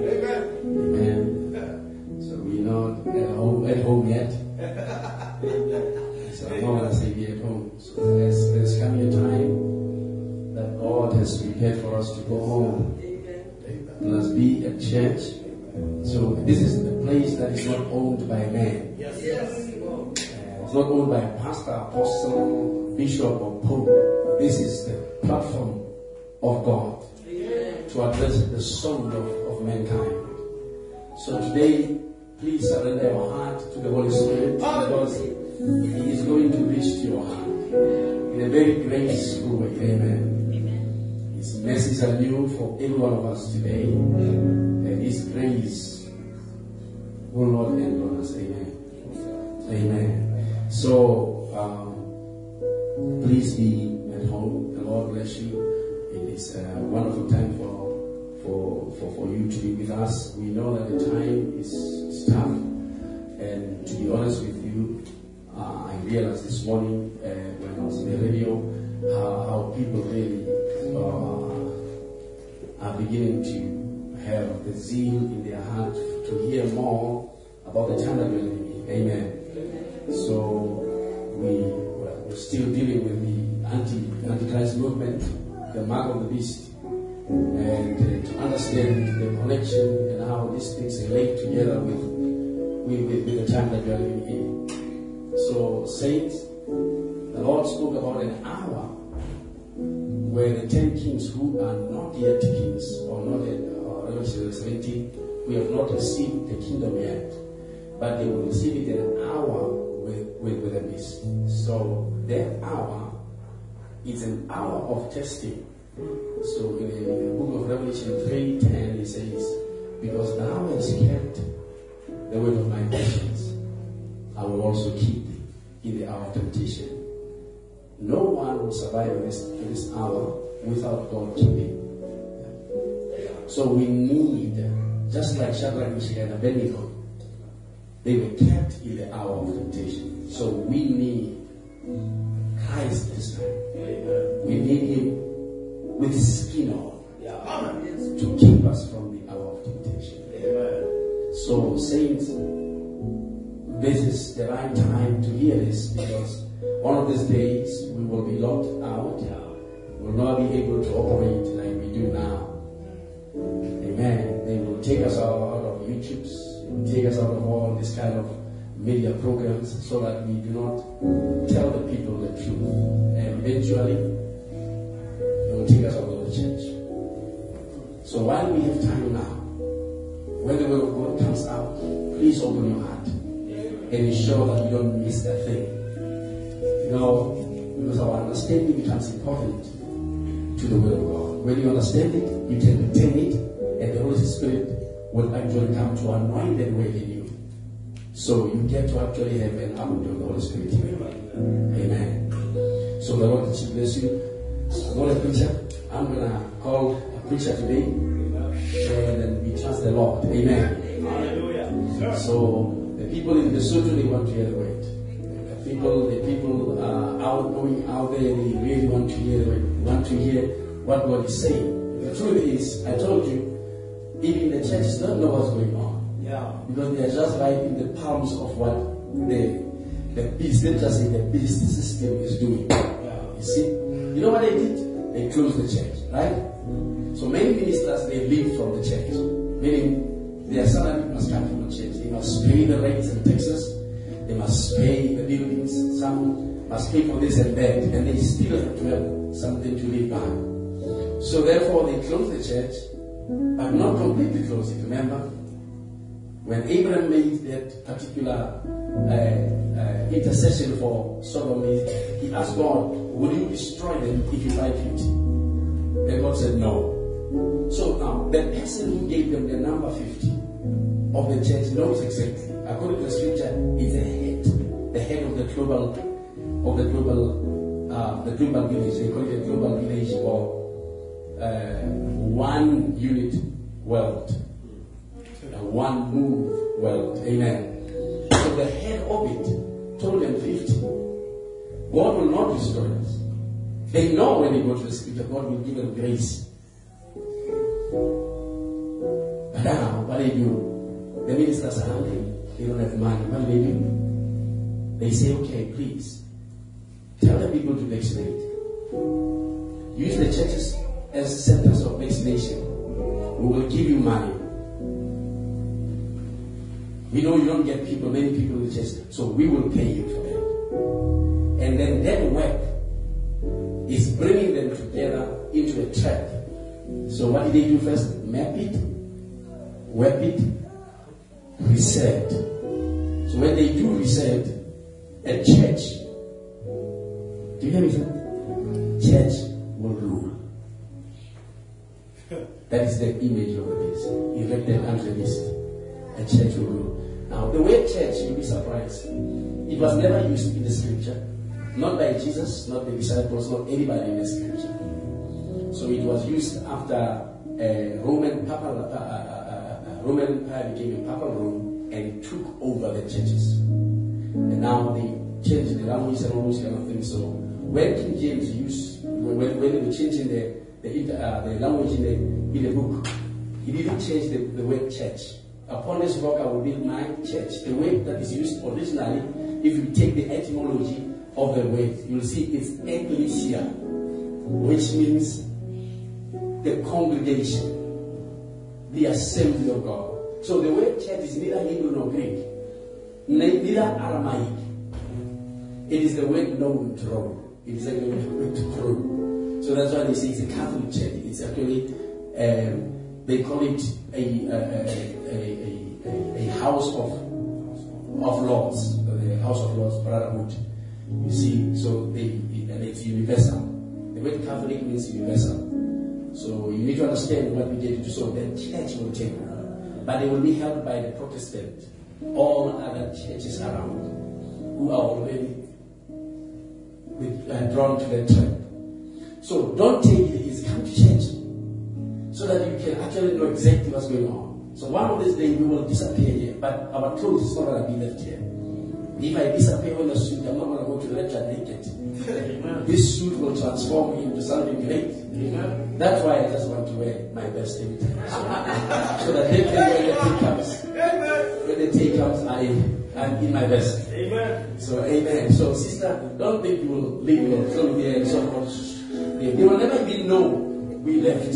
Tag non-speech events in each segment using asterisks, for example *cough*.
Amen. Amen. So we're not at home, at home yet. so I'm not going to say we're at home. So there's, there's coming a time that God has prepared for us to go home. Amen. Amen. Let us be at church. So this is the place that is not owned by man. Yes. yes. It's not owned by pastor, apostle, bishop, or pope. This is the platform of God to address the soul of mankind. So today, please surrender your heart to the Holy Spirit because He is going to reach to your heart in a very graceful way. Amen. Amen. His mercies are new for every one of us today, and His grace will not end on us. Amen. Amen. So, um, please be at home. The Lord bless you. It is a wonderful time for for, for, for you to be with us. We know that the time is, tough, and to be honest with you, uh, I realized this morning uh, when I was in the radio how, how people really uh, are beginning to have the zeal in their heart to hear more about the time that we're living in. Amen. So we, we're still dealing with the anti, antichrist movement, the mark of the beast and to understand the connection and how these things relate together with, with, with, the time that we are living in. So, saints, the Lord spoke about an hour where the ten kings who are not yet kings, or not yet, 17, we have not received the kingdom yet, but they will receive it in an hour with, with, with beast. So that hour is an hour of testing. So in the, book of Revelation 3.10 it says, Because thou hast kept the word of my patience, I will also keep in the hour of temptation. No one will survive this, this hour without God keeping. So we need, just like Shadrach, Meshach, and Abednego, they were kept in the hour of temptation. So we need Christ this time. We need Him with skin on yeah. to keep us from the hour of temptation. Amen. So, saints, this is the right time to hear this because one of these days we will be locked out. We will not be able to operate like we do now. Amen. They will take us out, of YouTube's, take us out of all this kind of media programs so that we do not tell the people the truth. And eventually, take us of the church. So while we have time now, when the word of God comes out, please open your heart and ensure that you don't miss that thing. You know, because our understanding becomes important to the word of God. When you understand it, you can retain it, and the Holy Spirit will actually come to anoint that way in you. So you get to actually have an output of the Holy Spirit. Amen. So the Lord bless you. I'm not a preacher. I'm gonna call a preacher today, and we trust the Lord. Amen. Hallelujah. So the people in the Lesotho they want to hear the word. The people, the people uh, out going out there, they really want to hear the word. Want to hear what God is saying. The truth is, I told you, even the churches don't know what's going on Yeah. because they are just right in the palms of what the the beast, let us say the beast system is doing. Yeah. You see, you know what they did? They closed the church, right? So many ministers they leave from the church, meaning their salary must come from the church. They must pay the rates and taxes. They must pay the buildings. Some must pay for this and that, and they still have to have something to live by. So therefore, they closed the church, but not completely closed it. Remember, when Abraham made that particular uh, uh, intercession for Sodom, he he asked God, Will you destroy them if you like it? And God said, No. So now, the person who gave them the number 50 of the church knows exactly, according to the scripture, it's the head, the head of the global, of the global, uh, the global village. They call it the global village or uh, one unit world a one move world. Amen. So the head of it told them 50. God will not destroy us. They know when they go to the scripture, God will give them grace. But now, what they do? The ministers are hungry. They don't have money. What do they do? They say, okay, please, tell the people to vaccinate. Use the churches as centers of vaccination. We will give you money. We know you don't get people, many people in the church, so we will pay you for that. And then that work is bringing them together into a trap. So what did they do first? Map it, web it, reset. So when they do reset, a church, do you hear me? Church will rule. That is the image of the beast. Erected unto the beast. A church will rule. Now, the word church, you'll be surprised. It was never used in the scripture. Not by Jesus, not the disciples, not anybody in the scripture. So it was used after a Roman papal, uh, uh, uh, uh, Roman Empire became a papal Rome and took over the churches. And now they changed the language and all those kind of things. So when King James used, when, when they were changing the, the, uh, the language in the, in the book, he didn't change the, the word church. Upon this rock I will build my church. The word that is used originally, if you take the etymology of the word, you'll see it's ecclesia, which means the congregation, the assembly of God. So the word church is neither Hebrew nor Greek, neither Aramaic. It is the word known to Rome. It is a word to Rome. So that's why they say it's a Catholic church. It's actually, um, they call it a, a, a, a, a house of, of lords, the house of lords brotherhood. You see, so they, and it's universal. The word Catholic means universal. So you need to understand what we get into. So the church will take but they will be held by the Protestant, all other churches around who are already with, uh, drawn to the trap. So don't take it easy. Come to church so that you can actually know exactly what's going on. So one of these days we will disappear here, but our truth is not going to be left here. If I disappear on the suit, I'm not going to go to the lecture naked. this suit will transform me into something great. Amen. That's why I just want to wear my best every time. So, so that they can when the tea comes. When the tea comes, I am in my best. Amen. So amen. So sister, don't think you will leave your clothes here and so on. They will never even know we left.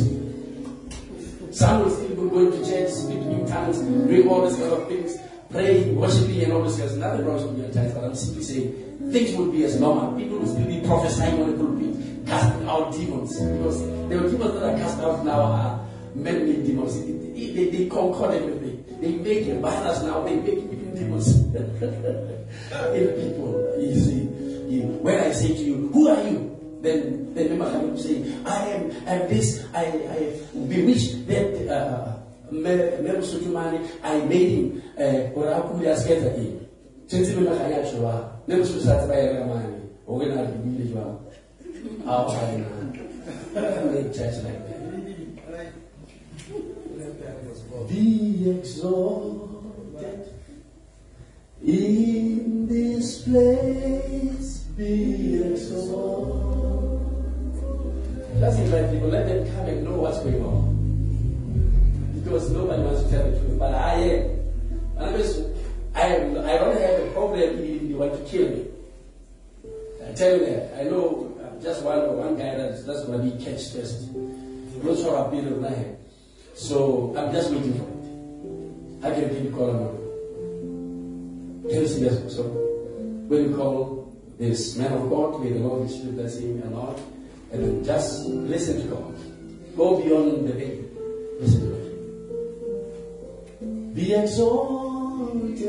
Some will still be going to church, speaking in tongues, doing all these kind of things praying, worshiping, and all this. There's nothing wrong with your tithes, but I'm simply saying things will be as normal. People will still be prophesying on the pulpit, casting out demons. Because the demons that are cast out now are many demons. They, they, they conquer everything. They make a virus now, they make demons *laughs* in people. You see, you, when I say to you, Who are you? Then, then remember coming to say, I am, I am this, I, I bewitched that. Uh, I made him eh, we make a by a man, or when I be you are. How I make church like that. Be exalted in this place, be exalted. Just invite people, let them come and know what's going on because nobody wants to tell the truth. But I am. And I'm just, I am. I don't have a problem if you want to kill me. I tell you that. I know uh, just one one guy that's that's to be catch first. Not sure I'll be able to So I'm just waiting for it. I can give you call him. Can you see that? So when you call this man of God, may the Lord be spirit bless him a lot, and just listen to God. Go beyond the veil. Listen to God be exalted.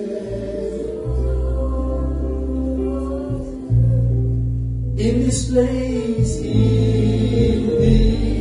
In this place, in this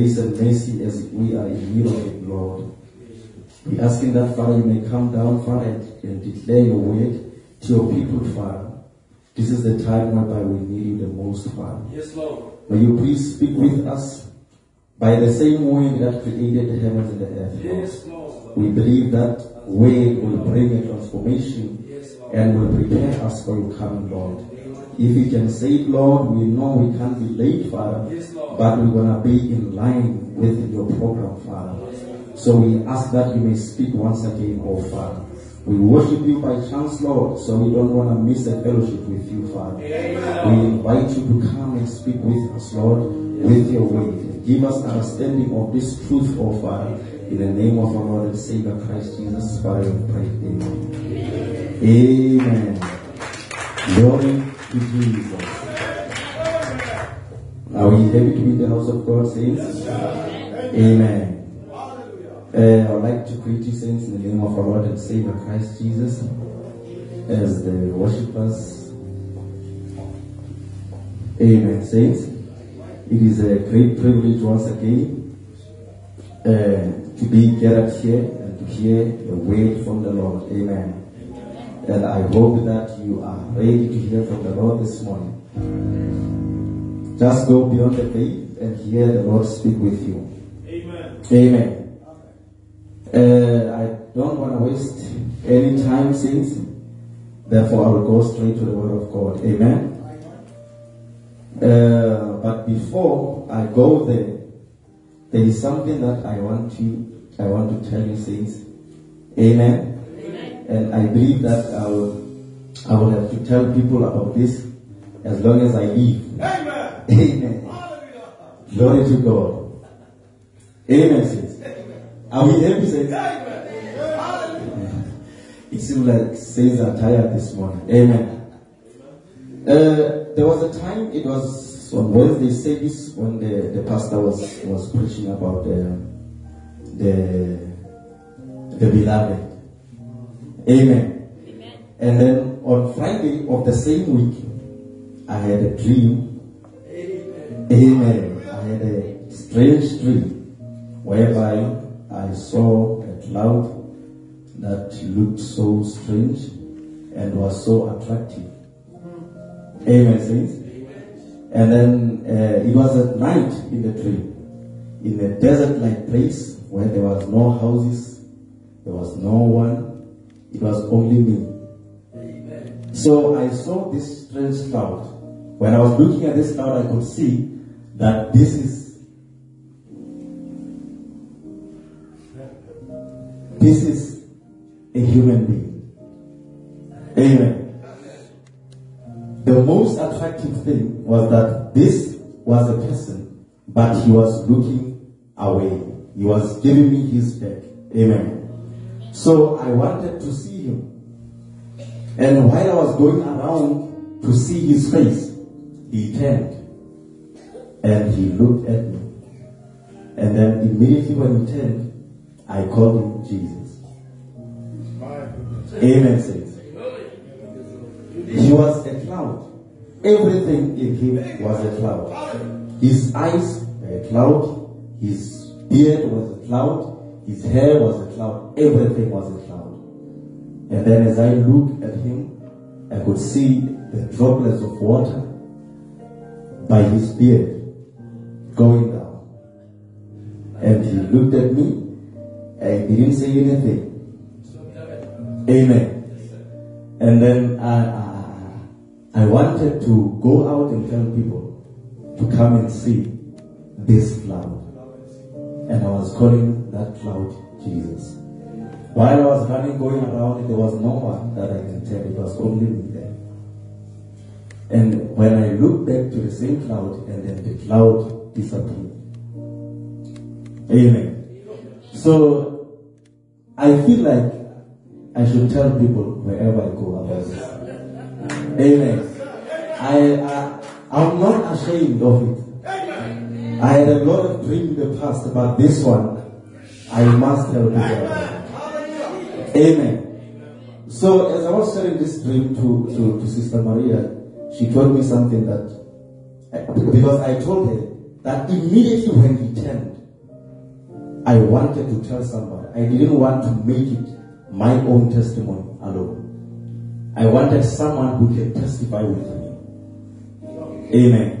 grace and mercy as we are in need of it, Lord. We asking that, Father, you may come down, Father, and, and declare your word to your people, Father. This is the time whereby we need you the most, Father. Yes, Lord. May you please speak with us by the same word that created the heavens and the earth. Yes, Lord. We believe that word will bring a transformation Yes, and will prepare us for your coming, Lord. If we can say it, Lord, we know we can't be late, Father, Yes, but we're going to be in line with your program, Father. So we ask that you may speak once again, oh Father. We worship you by chance, Lord, so we don't want to miss a fellowship with you, Father. We invite you to come and speak with us, Lord, with your word. Give us understanding of this truth, oh Father. In the name of our Lord and Savior Christ Jesus, Father, we pray. Amen. Amen. Glory Jesus. Are we happy to be the house of God, saints? Amen. Uh, I would like to greet you, saints, in the name of our Lord and Savior Christ Jesus, as the worshippers. Amen, saints. It is a great privilege once again uh, to be gathered here and to hear the word from the Lord. Amen. And I hope that you are ready to hear from the Lord this morning. Just go beyond the faith and hear the Lord speak with you. Amen. Amen. Uh, I don't want to waste any time, saints. Therefore, I will go straight to the Word of God. Amen. Uh, but before I go there, there is something that I want to I want to tell you, saints. Amen. And I believe that I will I will have to tell people about this as long as I live. Amen. Amen. Glory to God. Amen, saints. Are we happy, saints? Amen. It seems like saints are tired this morning. Amen. Uh, there was a time, it was on Wednesday service when the, the pastor was, was preaching about the, the, the beloved. Amen. And then on Friday of the same week, I had a dream. Amen. I had a strange dream whereby I saw a cloud that looked so strange and was so attractive. Amen, saints. And then uh, it was at night in the dream, in a desert-like place where there was no houses, there was no one, it was only me. So I saw this strange cloud. When I was looking at this cloud, I could see that this is this is a human being. Amen. The most attractive thing was that this was a person, but he was looking away. He was giving me his back. Amen. So I wanted to see him. And while I was going around to see his face, he turned and he looked at me. And then immediately when he turned, I called him Jesus. Amen, saints. He was a cloud. Everything in him was a cloud. His eyes were a cloud. His beard was a cloud. His hair was a cloud. Everything was a cloud. And then as I looked at him, I could see the droplets of water by his beard going down. And he looked at me and he didn't say anything. Amen. And then I, I, I wanted to go out and tell people to come and see this cloud. And I was calling that cloud Jesus. While I was running, going around, there was no one that I can tell. It was only me there. And when I looked back to the same cloud, and then the cloud disappeared. Amen. So I feel like I should tell people wherever I go about this. Amen. I, I I'm not ashamed of it. I had a lot of dreams in the past, but this one I must tell people about. Amen. So as I was sharing this dream to, to, to Sister Maria, she told me something that because I told her that immediately when he turned, I wanted to tell somebody. I didn't want to make it my own testimony alone. I wanted someone who can testify with me. Amen.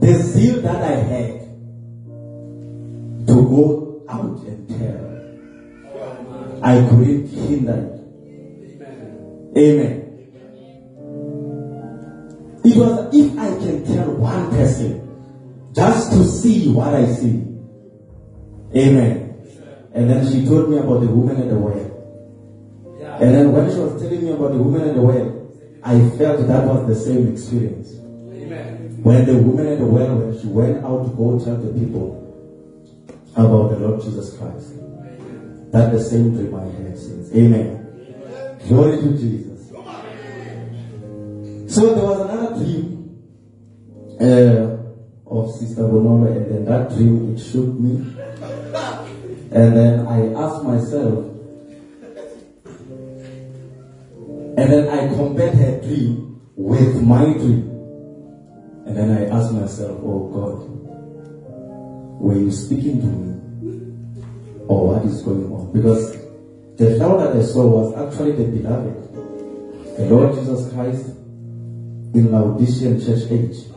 The zeal that I had to go out and tell, I couldn't hinder it. Amen. It was if I can tell one person just to see what I see. Amen. And then she told me about the woman at the well. And then when she was telling me about the woman at the well, I felt that was the same experience. When the woman at the well, she went out to go tell the people about the Lord Jesus Christ. That the same dream I had since. Amen. Glory to Jesus. So there was another dream uh, of Sister Bonoma, and then that dream it shook me. And then I asked myself, and then I compared her dream with my dream. And then I asked myself, oh God, were you speaking to me? Or what is going on? Because the cloud that I saw was actually the beloved, the Lord Jesus Christ in Laodicean church age,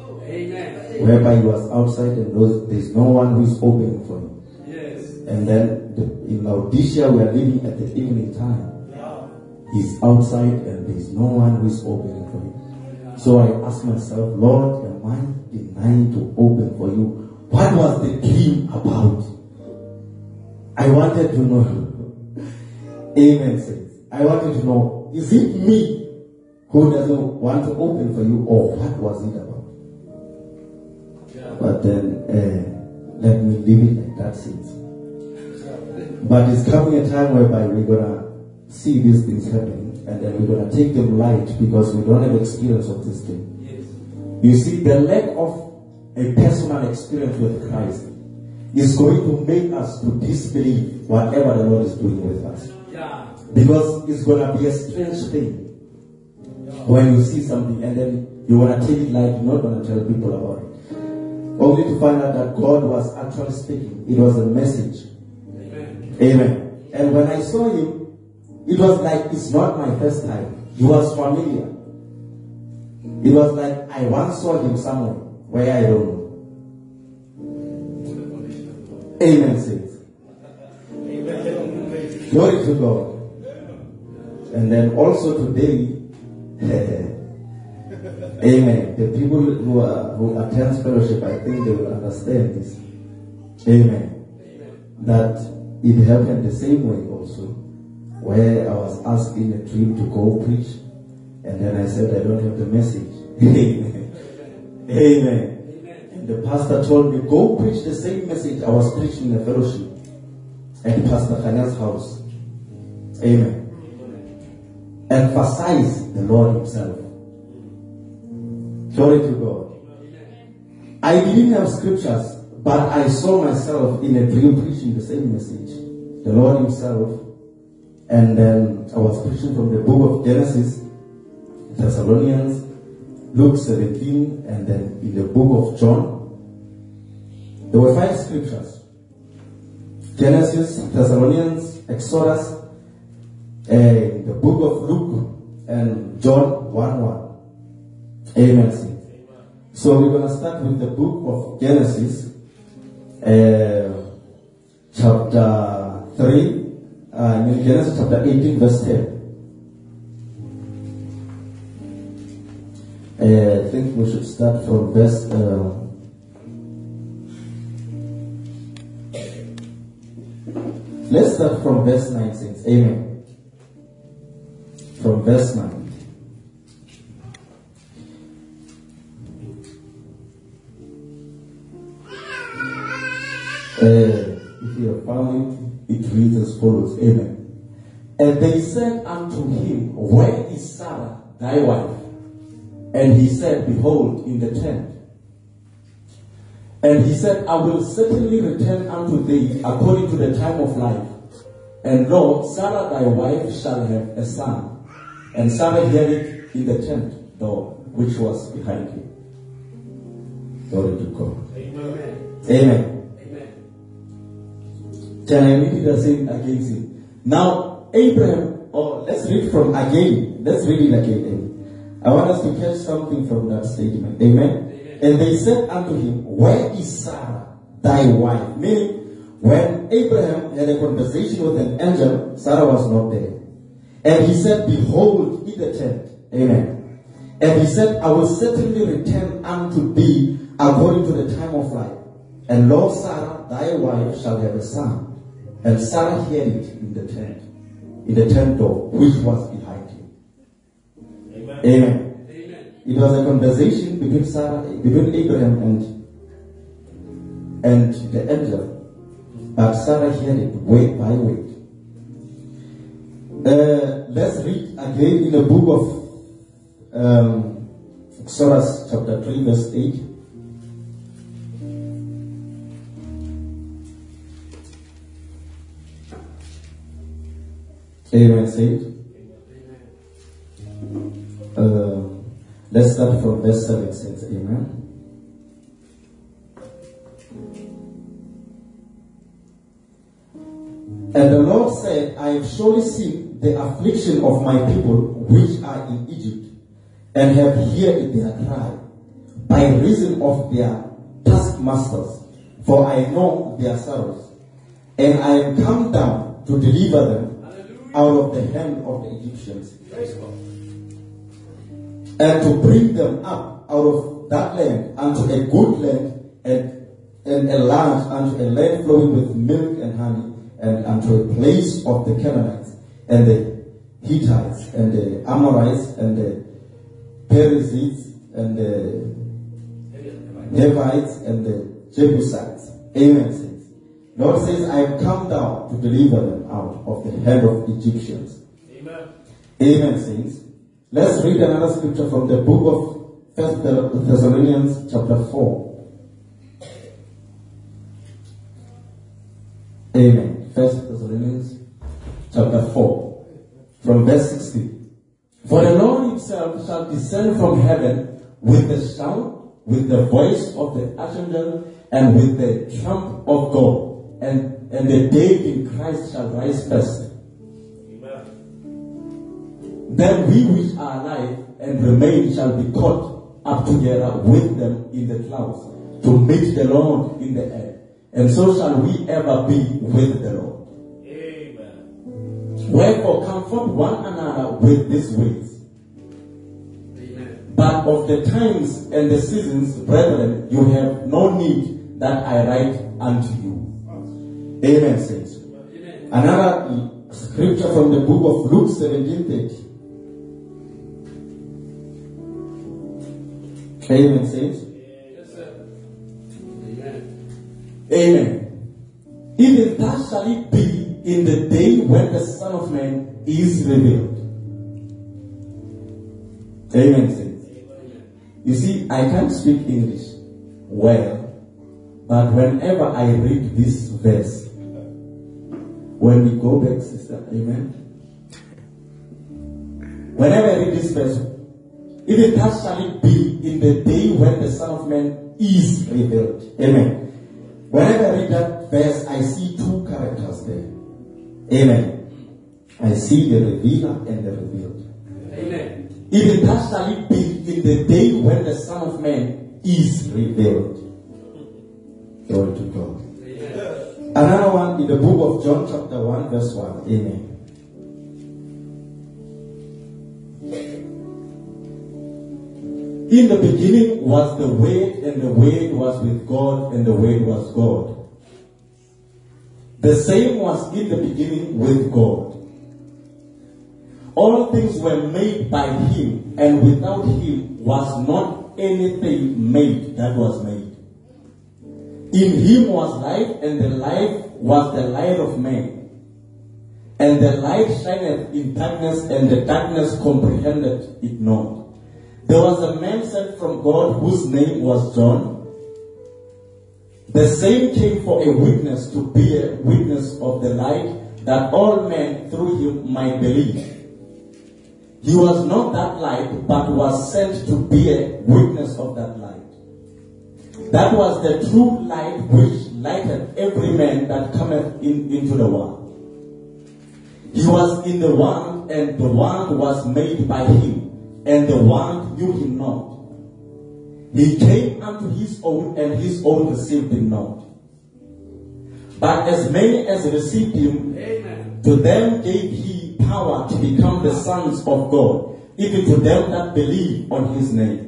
whereby he was outside and those, there's no one who is opening for him. Yes. And then the, in Laodicea, we are living at the evening time. He's outside and there's no one who is opening for him. So I asked myself, Lord, I denying to open for you? What was the dream about? I wanted to know. *laughs* Amen. Says. I wanted to know, is it me Who doesn't want to open for you or what was it about? Yeah. But then, uh, let me leave it like that since. But it's coming a time whereby we're gonna see these things happening and then we're gonna take them light because we don't have experience of this thing. You see, the lack of a personal experience with Christ is going to make us to disbelieve whatever the Lord is doing with us. Yeah. Because it's gonna be a strange thing when you see something and then you wanna take it like you're not gonna tell people about it. Only to find out that God was actually speaking. It was a message. Amen. Amen. And when I saw him, it was like it's not my first time. He was familiar. It was like I once saw him somewhere where I don't know. Amen, saints. Glory to God. And then also today, *laughs* Amen. The people who are who attend fellowship, I think they will understand this. Amen. That it happened the same way also, where I was asked in a dream to go preach, and then I said I don't have the message. *laughs* Amen. Amen. And the pastor told me, go preach the same message I was preaching in a fellowship at Pastor Khanya's house. Amen. Emphasize the Lord Himself. Glory to God. I didn't have scriptures, but I saw myself in a dream preaching the same message. The Lord Himself. And then I was preaching from the book of Genesis, Thessalonians, Luke 17, and then in the book of John. There were five scriptures Genesis, Thessalonians, Exodus, eh, the book of Luke, and John 1 1. Amen. So we're going to start with the book of Genesis, uh, chapter 3, uh, Genesis chapter 18, verse 10. I think we should start from verse. Uh, let's start from verse 9, saints. Amen. From verse 9. Uh, if you have found it, it reads as follows. Amen. And they said unto him, Where is Sarah, thy wife? And he said, Behold, in the tent. And he said, I will certainly return unto thee according to the time of life. And lo, Sarah thy wife shall have a son. And Sarah heard it in the tent door, which was behind him. Glory to God. Amen. Amen. Amen. Can I read it again? again? see? Now, Abraham, or let's read from again. Let's read it again. I want us to catch something from that statement. Amen. And they said unto him, Where is Sarah, thy wife? Meaning, when Abraham had a conversation with an angel, Sarah was not there. And he said, Behold, in the tent. Amen. And he said, I will certainly return unto thee according to the time of life. And Lord Sarah, thy wife, shall have a son. And Sarah heard it in the tent, in the tent door, which was. Amen. Amen. It was a conversation between Sarah, between Abraham and and the angel. But Sarah heard it wait by wait. Uh, let's read again in the book of um, Exodus chapter 3 verse 8. Amen. Say it. Let's start from verse 7 says, Amen. And the Lord said, I have surely seen the affliction of my people which are in Egypt, and have heard their cry by reason of their taskmasters, for I know their sorrows. And I am come down to deliver them out of the hand of the Egyptians. And to bring them up out of that land unto a good land and, and a land unto a land flowing with milk and honey and unto a place of the Canaanites and the Hittites and the Amorites and the Perizzites and the Hivites and the Jebusites. Amen. Saints. Lord says, I have come down to deliver them out of the hand of Egyptians. Amen. Amen, saints. Let's read another scripture from the book of First Thessalonians chapter 4. Amen. First Thessalonians chapter 4 from verse 16. For the Lord himself shall descend from heaven with a shout, with the voice of the archangel, and with the trump of God. And, and the dead in Christ shall rise first. Then we which are alive and remain shall be caught up together with them in the clouds to meet the Lord in the air. And so shall we ever be with the Lord. Amen. Wherefore comfort one another with these words. Amen. But of the times and the seasons, brethren, you have no need that I write unto you. Amen, saints. Amen. Another scripture from the book of Luke 17:30. Amen, saints. Yes, sir. Amen. Amen. Even thus shall it be in the day when the Son of Man is revealed. Amen, saints. You see, I can't speak English well, but whenever I read this verse, when we go back, sister, amen. Whenever I read this verse, even thus shall it be in the day when the Son of Man is revealed. Amen. Whenever I read that verse, I see two characters there. Amen. I see the revealer and the revealed. Amen. Even thus shall it be in the day when the Son of Man is revealed. Glory to God. Another one in the book of John, chapter 1, verse 1. Amen. In the beginning was the Word, and the Word was with God, and the Word was God. The same was in the beginning with God. All things were made by Him, and without Him was not anything made that was made. In Him was life, and the life was the light of men. And the light shineth in darkness, and the darkness comprehended it not. There was a man sent from God whose name was John. The same came for a witness to be a witness of the light, that all men through him might believe. He was not that light, but was sent to be a witness of that light. That was the true light which lighted every man that cometh in, into the world. He was in the world, and the world was made by him, and the world knew him not. He came unto his own, and his own received him not. But as many as received him, Amen. to them gave he power to become the sons of God, even to them that believe on his name.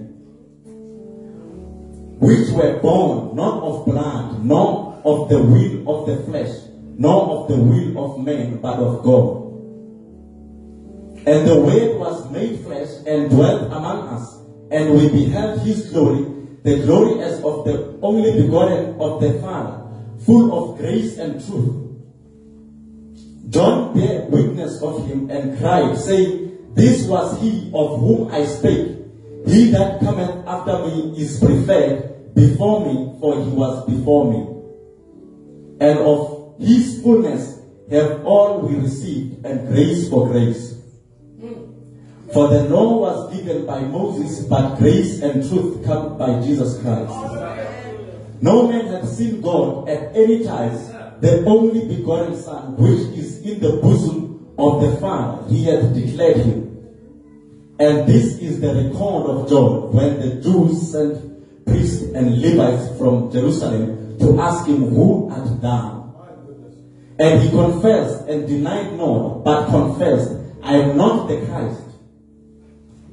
Which were born not of blood, nor of the will of the flesh, nor of the will of man, but of God. And the Word was made flesh and dwelt among us, and we beheld his glory, the glory as of the only begotten of the Father, full of grace and truth. John bare witness of him and cried, saying, This was he of whom I spake. He that cometh after me is preferred before me, for he was before me. And of his fullness have all we received, and grace for grace. For the law was given by Moses, but grace and truth come by Jesus Christ. No man hath seen God at any time, the only begotten Son, which is in the bosom of the Father, he hath declared him. And this is the record of John when the Jews sent priests and Levites from Jerusalem to ask him, Who art thou? And he confessed and denied not, but confessed, I am not the Christ.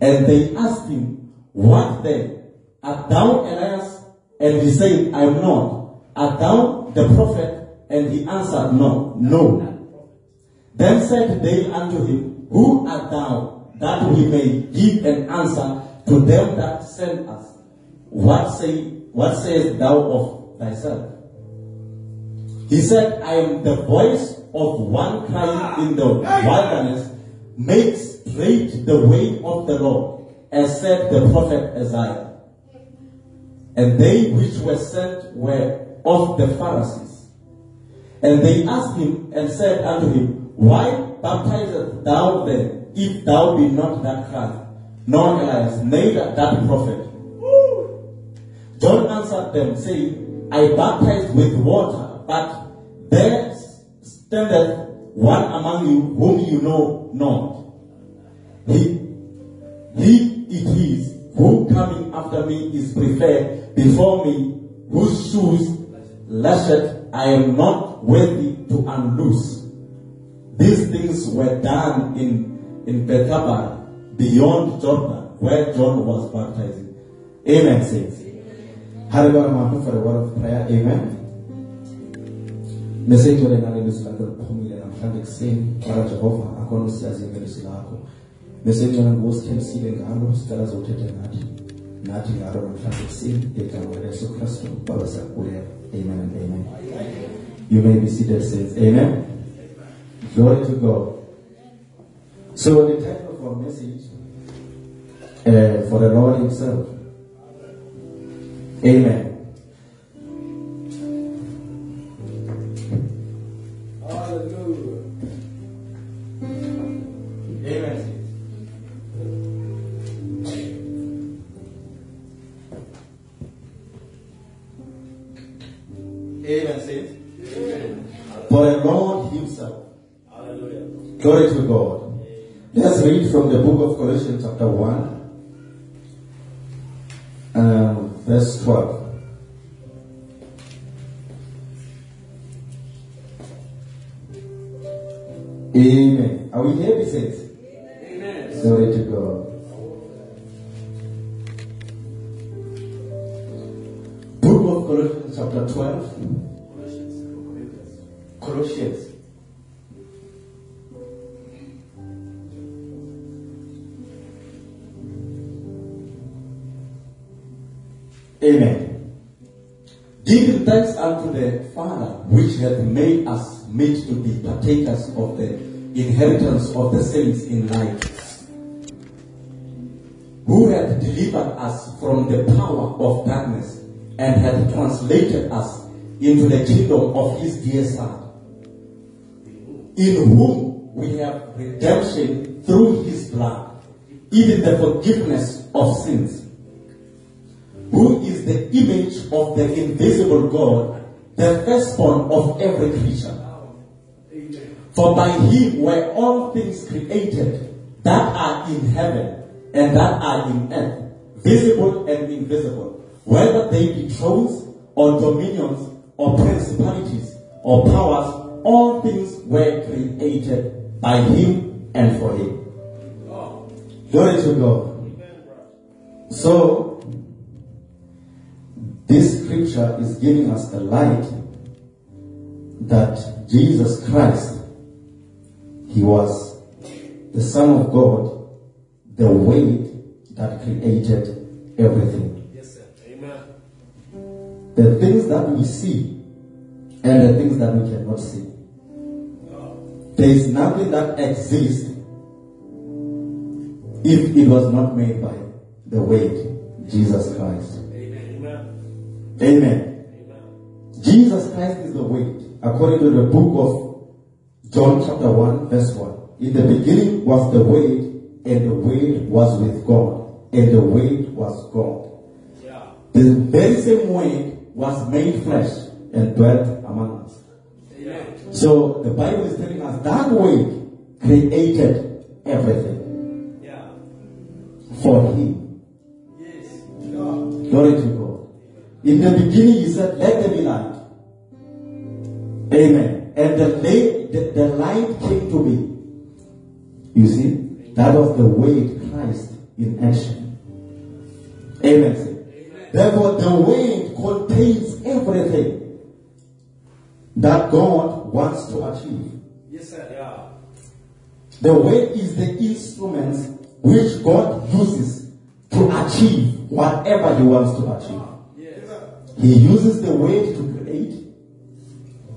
And they asked him, What then? Art thou Elias? And he said, I am not. Art thou the prophet? And he answered, No, no. Then said they unto him, Who art thou? That we may give an answer to them that sent us, What say what sayest thou of thyself? He said, I am the voice of one crying in the wilderness, make straight the way of the Lord, as said the prophet Isaiah. And they which were sent were of the Pharisees. And they asked him and said unto him, Why baptizest thou then, if thou be not that Christ, nor Elias, neither that prophet? John answered them, saying, I baptize with water, but there standeth one among you whom you know not. He, he it is who coming after me is preferred before me, whose shoes lashed I am not worthy to unloose. These things were done in, in Bethabara, beyond Jordan, where John was baptizing. Amen, saints. Hallelujah, I'm for the word of prayer. Amen. Message wale nani ndugu lako kuhumile na mfande kuseni para Jehova akono siazi ngelisi lako. Message nguo sikemsile ngalo stala zote tenati. Nati ngalo na mfande kuseni eka wa Yesu Kristo baba sakule. Amen and amen. You may be seated saints. Amen. Glory to God. So the title of our message uh, for the Lord Himself. Amen. For the Lord Himself. Hallelujah. Glory to God. Let's read from the book of Colossians, chapter 1, um, verse 12. Amen. Are we here, saints? Amen. Glory to God. Which hath made us meet to be partakers of the inheritance of the saints in light, who hath delivered us from the power of darkness and hath translated us into the kingdom of his dear Son, in whom we have redemption through his blood, even the forgiveness of sins who is the image of the invisible God, the firstborn of every creature. For by him were all things created that are in heaven and that are in earth, visible and invisible, whether they be thrones or dominions or principalities or powers, all things were created by him and for him. Glory to God. So, this scripture is giving us the light that Jesus Christ, He was the Son of God, the weight that created everything. Yes, sir. Amen. The things that we see and the things that we cannot see. There is nothing that exists if it was not made by the weight, Jesus Christ. Amen. Amen. Jesus Christ is the way, according to the book of John chapter 1 verse 1. In the beginning was the way, and the way was with God, and the way was God. Yeah. The very same way was made flesh and dwelt among us. So the Bible is telling us that weight created everything Yeah. for him. Yes. Glory to God. In the beginning, he said, Let there be light. Amen. And the light, the, the light came to be. You see, that was the way Christ in action. Amen. Therefore, the way contains everything that God wants to achieve. Yes, sir. Yeah. The way is the instruments which God uses to achieve whatever he wants to achieve. He uses the word to create.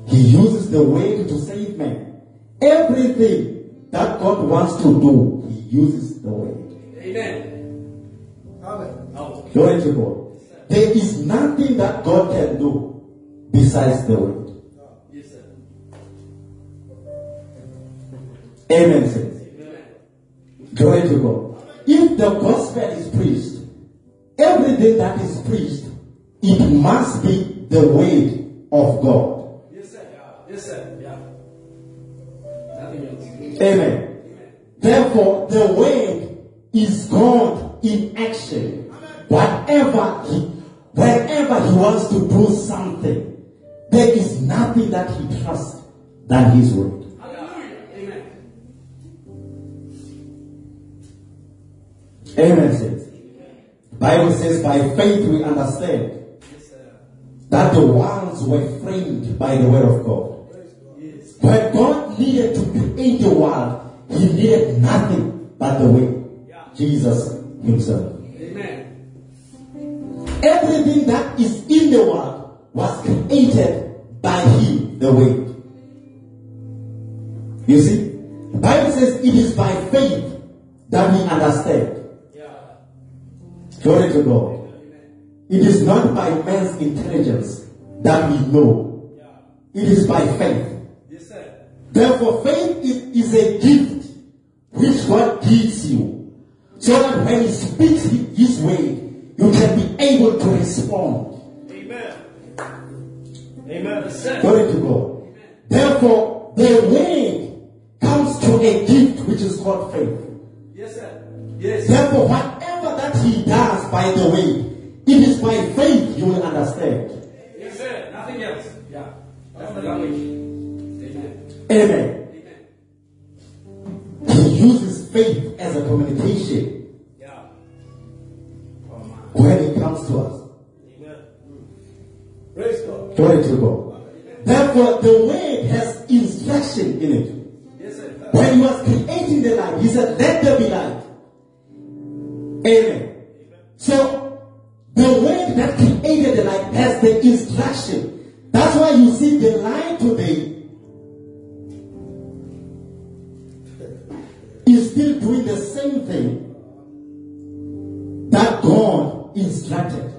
He uses the word to save man. Everything that God wants to do, he uses the word. Amen. Oh. Glory to God. There is nothing that God can do besides the word. Yes, sir. Amen. saints. Amen. Glory to God. If the gospel is preached, everything that is preached, it must be the word of God. Yes, sir. Yes, sir. Yeah. Nothing else. Amen. Therefore, the word is God in action. Whatever he, whenever he wants to do something, there is nothing that he trusts than his word. Hallelujah. Amen. Amen. Says. Bible says, by faith we understand. That the worlds were framed by the word of God. When God needed to create the world, he needed nothing but the way. Jesus himself. Amen. Everything that is in the world was created by him, the way. You see? The Bible says it is by faith that we understand. Yeah. Glory to God. It is not by man's intelligence that we know. It is by faith. Yes, sir. Therefore, faith is, is a gift which God gives you. So that when He speaks His way, you can be able to respond. Amen. Amen. Glory to God. Therefore, the way comes to a gift which is called faith. Yes, sir. Yes. Therefore, whatever that He does by the way, it is by faith you will understand. Yes, sir. Nothing else. Yeah. That's the language. Amen. Amen. Amen. He uses faith as a communication Yeah. Oh, when it comes to us. Amen. Praise God. Glory to God. Therefore, the word has instruction in it. Yes, sir. When he was creating the light, he said, Let there be light. Amen. So, the word that created the light has the instruction. That's why you see the light today is still doing the same thing that God instructed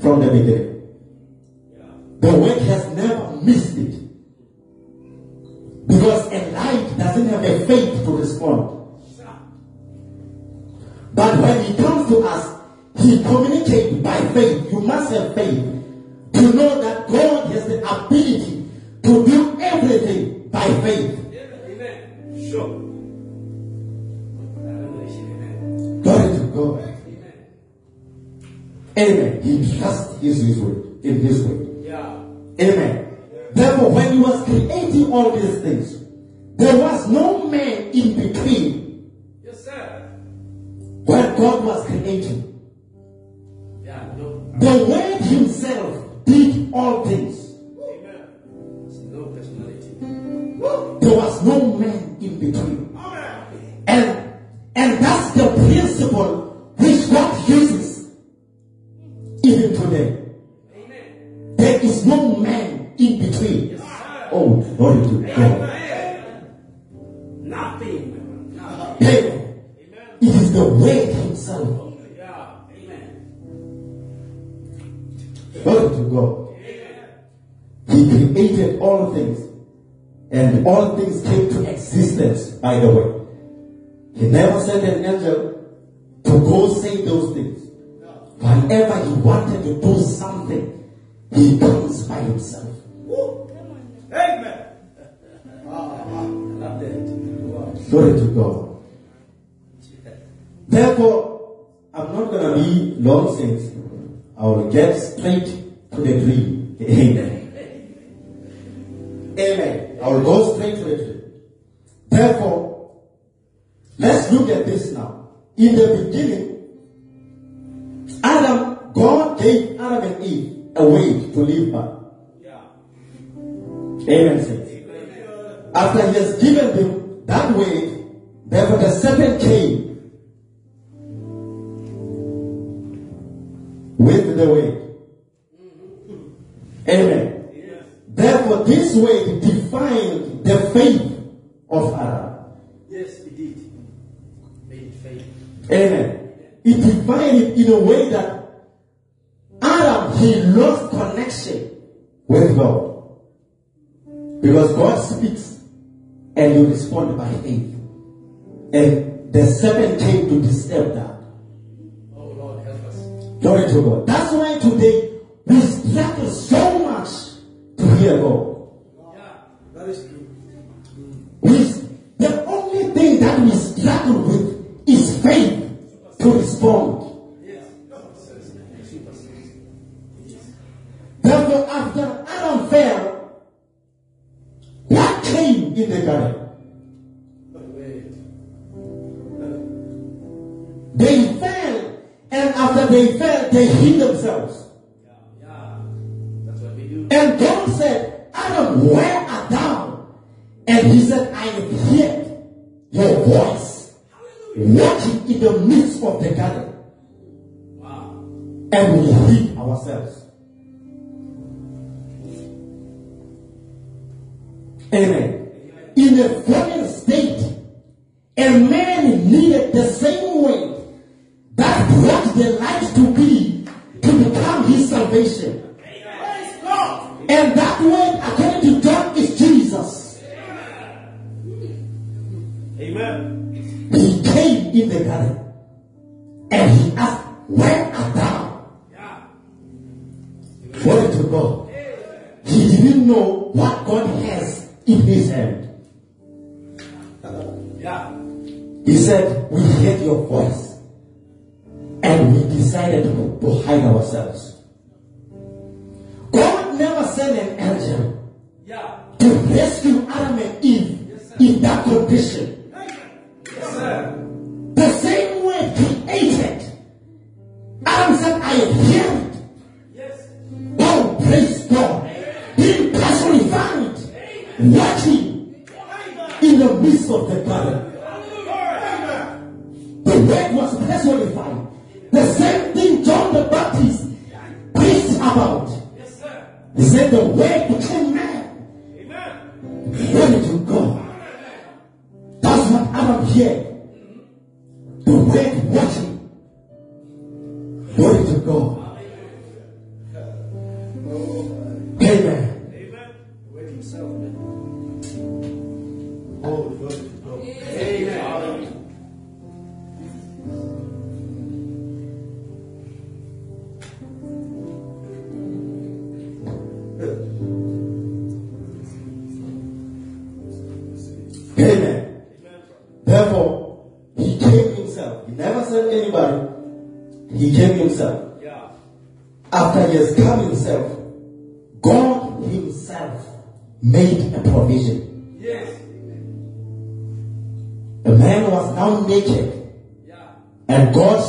from the beginning. The word has never missed it. Because a light doesn't have a faith to respond. But when it comes to us, he communicates by faith. You must have faith to know that God has the ability to do everything by faith. Amen. Sure. Glory to God. Amen. Amen. He trusts his, his word in his way. Yeah. Amen. Therefore, when he was creating all these things, there was no man in between Yes, sir. when God was creating. The Word Himself did all things. Amen. No personality. There was no man in between. Amen. And and that's the principle which God uses even today. Amen. There is no man in between. Oh, glory and all things came to existence by the way. He never sent an angel to go say those things. Whenever he wanted to do something, he comes by himself. Amen. Love that. Wow. Glory to God. Therefore, I'm not going to be long since I will get straight to the tree. Amen. Amen. I will go straight to tree. Therefore, let's look at this now. In the beginning, Adam, God gave Adam and Eve a way to live by. Yeah. Amen. saints. After he has given them that way, therefore the serpent came with the way. Mm-hmm. Amen. Therefore, this weight defined the faith of Adam. Yes, it did. Made it faith. Amen. It defined it in a way that Adam, he lost connection with God. Because God speaks and you respond by faith. And the serpent came to disturb that. Oh Lord, help us. Glory to God. That's why today we struggle so much hear God. Yeah, that is true. We, the only thing that we struggle with is faith to respond. Therefore, after Adam fell, what came in the garden? They fell, and after they fell, they hid themselves. Where art thou? And he said, I have heard your voice walking in the midst of the garden. Wow. And we hid ourselves.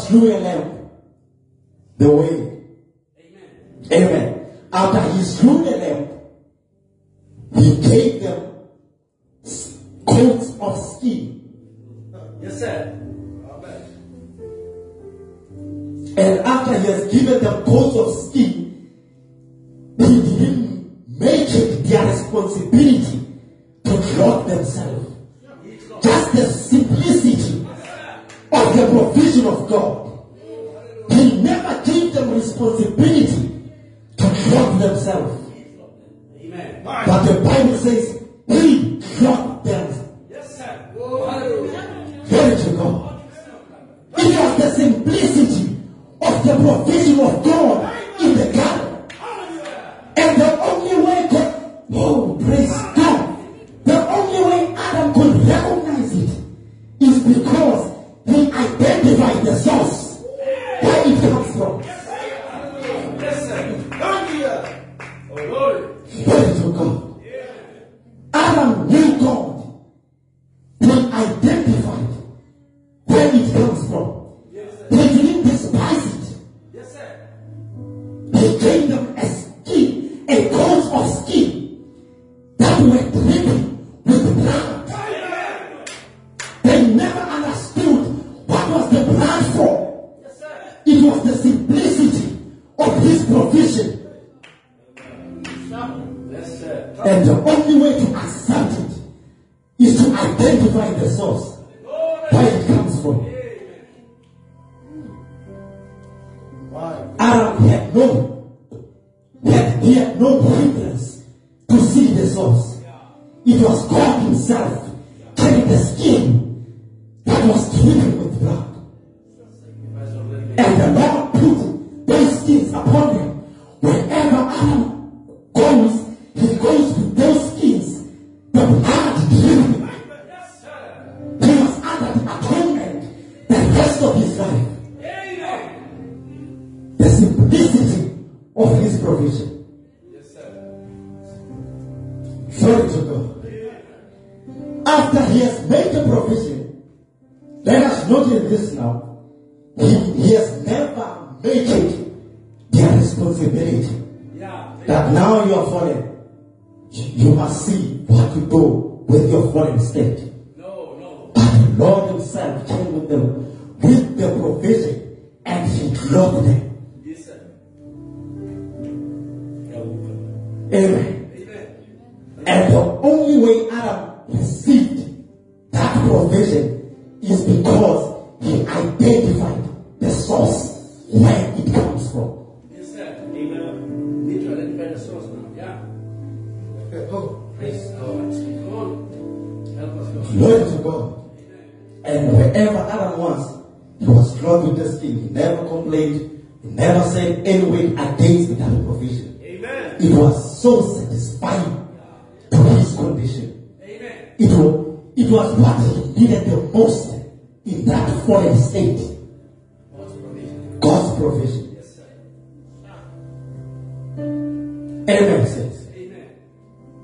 God slew a lamb the way. Amen. Amen. After he slew the lamb, he gave them coats of skin. Yes, sir. Amen. And after he has given them coats of skin, he didn't make it their responsibility to clothe themselves. Just the simplicity of the provision of God. He never gave them responsibility to clothe themselves. Amen. But the Bible says he clothed for your sake. God's provision. God's provision. Yes, sir. Amen.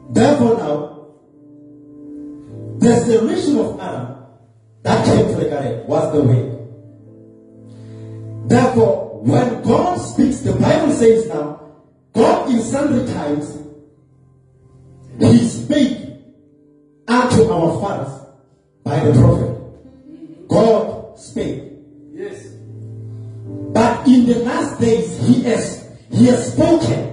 Therefore, now, the solution of Adam that came to the garden was the way. Therefore, when God speaks, the Bible says now, God in sundry times, He speaks unto our fathers by the prophet days he has he has spoken.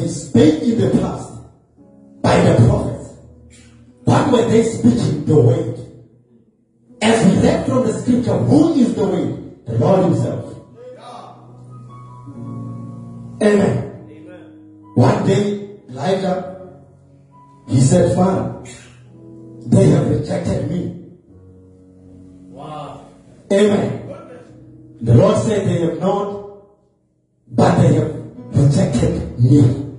They spake in the past by the prophets. What were they speaking? The word. As we read from the scripture, who is the word? The Lord Himself. Amen. One day, Elijah, he said, Father, they have rejected me. Wow. Amen. The Lord said they have not, but they have rejected me.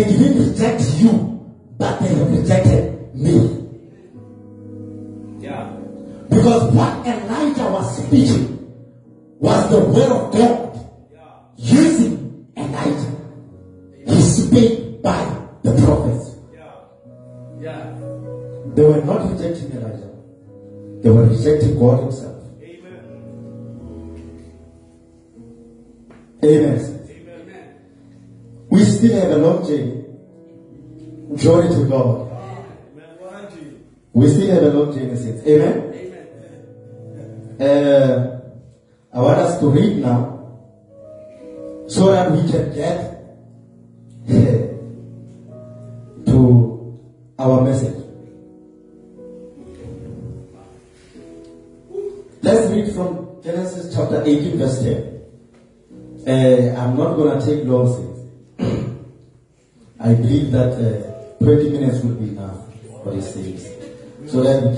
They didn't reject you, but they have rejected me. Yeah. Because what Elijah was speaking was the word of God Yeah. using Elijah. He spake by the prophets. Yeah. Yeah. They were not rejecting Elijah. They were rejecting God Himself.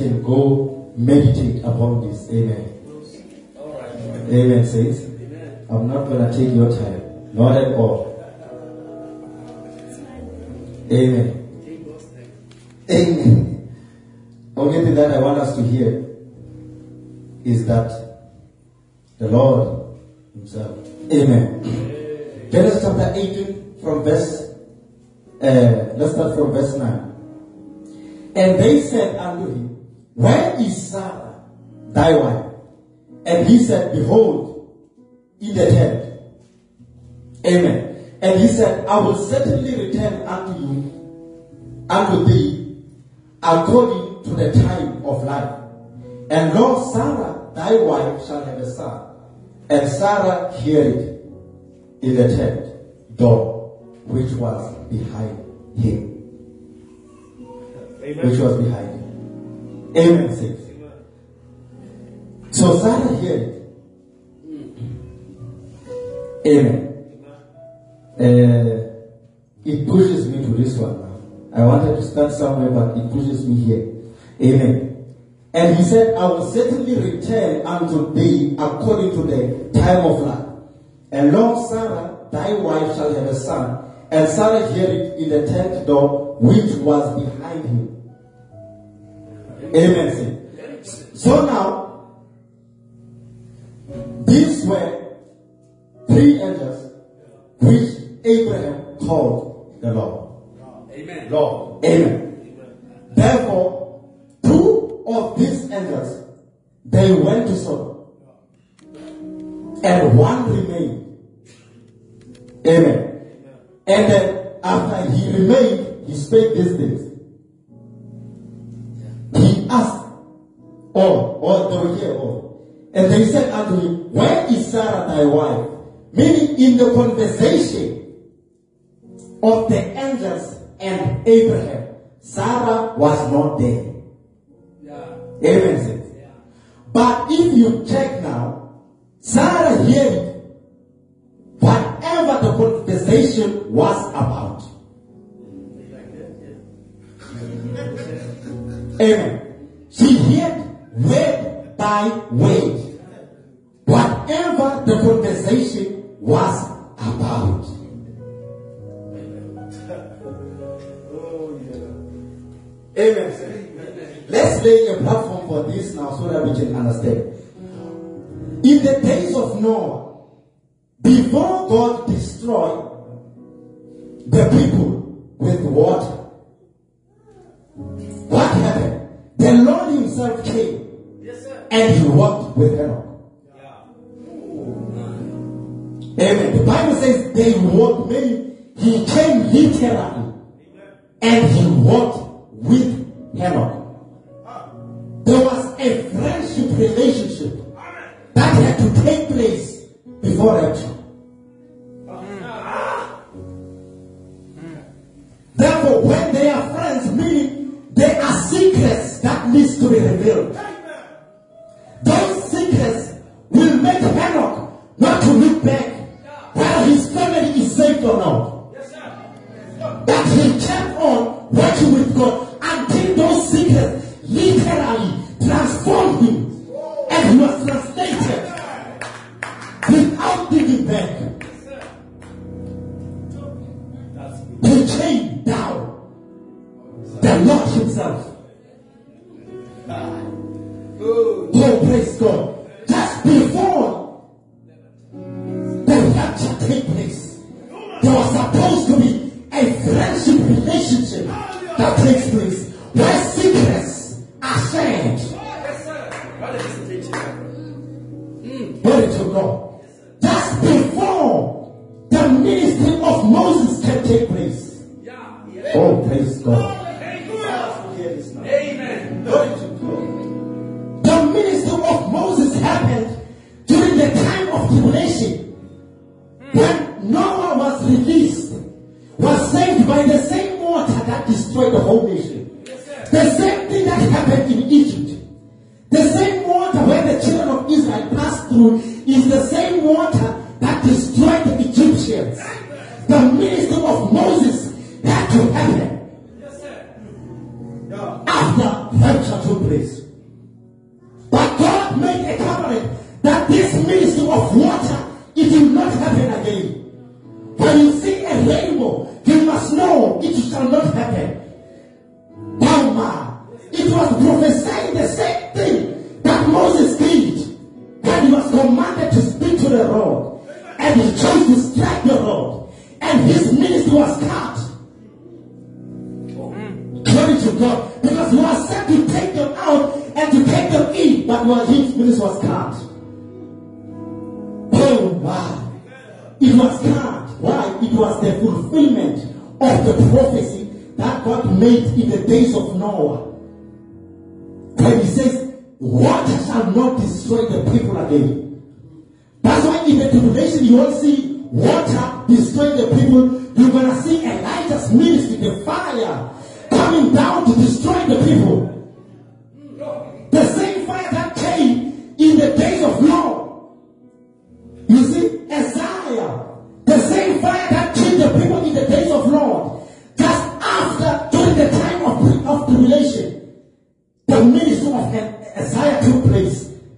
Can go meditate upon this. Amen. Amen. Amen. I'm not going to take your time. Not at all. Amen. Amen. Only thing that I want us to hear is that the Lord Himself. Amen. Genesis chapter 18 from verse, uh, let's start from verse 9. And they said unto him, Where is Sarah, thy wife? And he said, Behold, in the tent. Amen. And he said, I will certainly return unto you, unto thee, according to the time of life. And Lord Sarah, thy wife, shall have a son. And Sarah heard it in the tent door, which was behind him. Amen. Which was behind him. Amen. So Sarah heard it. Amen. Uh, it pushes me to this one. I wanted to start somewhere, but it pushes me here. Amen. And he said, I will certainly return unto thee according to the time of life. And Lord Sarah, thy wife, shall have a son. And Sarah heard it in the tent door which was behind. Amen. So now, these were three angels which Abraham called the Lord. Amen. Lord. Amen. Therefore, two of these angels, they went to Sodom. And one remained. Amen. And then after he remained, he spake these things. Asked all, were here all. And they said unto him, Where is Sarah thy wife? Meaning in the conversation of the angels and Abraham, Sarah was not there. Yeah. Amen. saints. But if you check now, Sarah heard whatever the conversation was about. Amen my. Whatever the conversation was about. oh, yeah. Amen. Let's lay a platform for this now so that we can understand. In the days of Noah, before God destroyed the people with water, and he walked with her. Amen. The Bible says they walked many. He came literally and he walked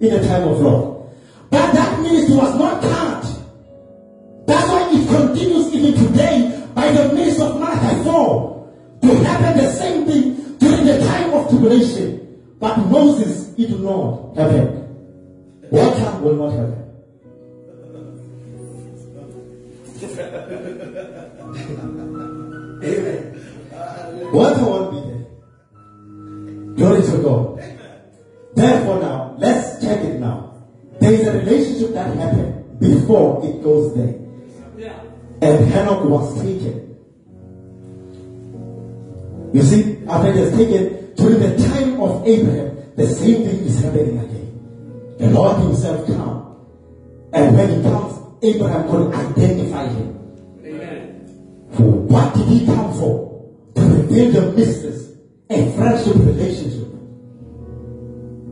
in a time of law, But that ministry was not cut. That's why it continues even today by the means of Matthew 4 to happen the same thing during the time of tribulation. But Moses, it did not happen. Lord Himself come. And when He comes, Abraham could identify Him. Amen. For what did He come for? To reveal the mysteries a friendship relationship.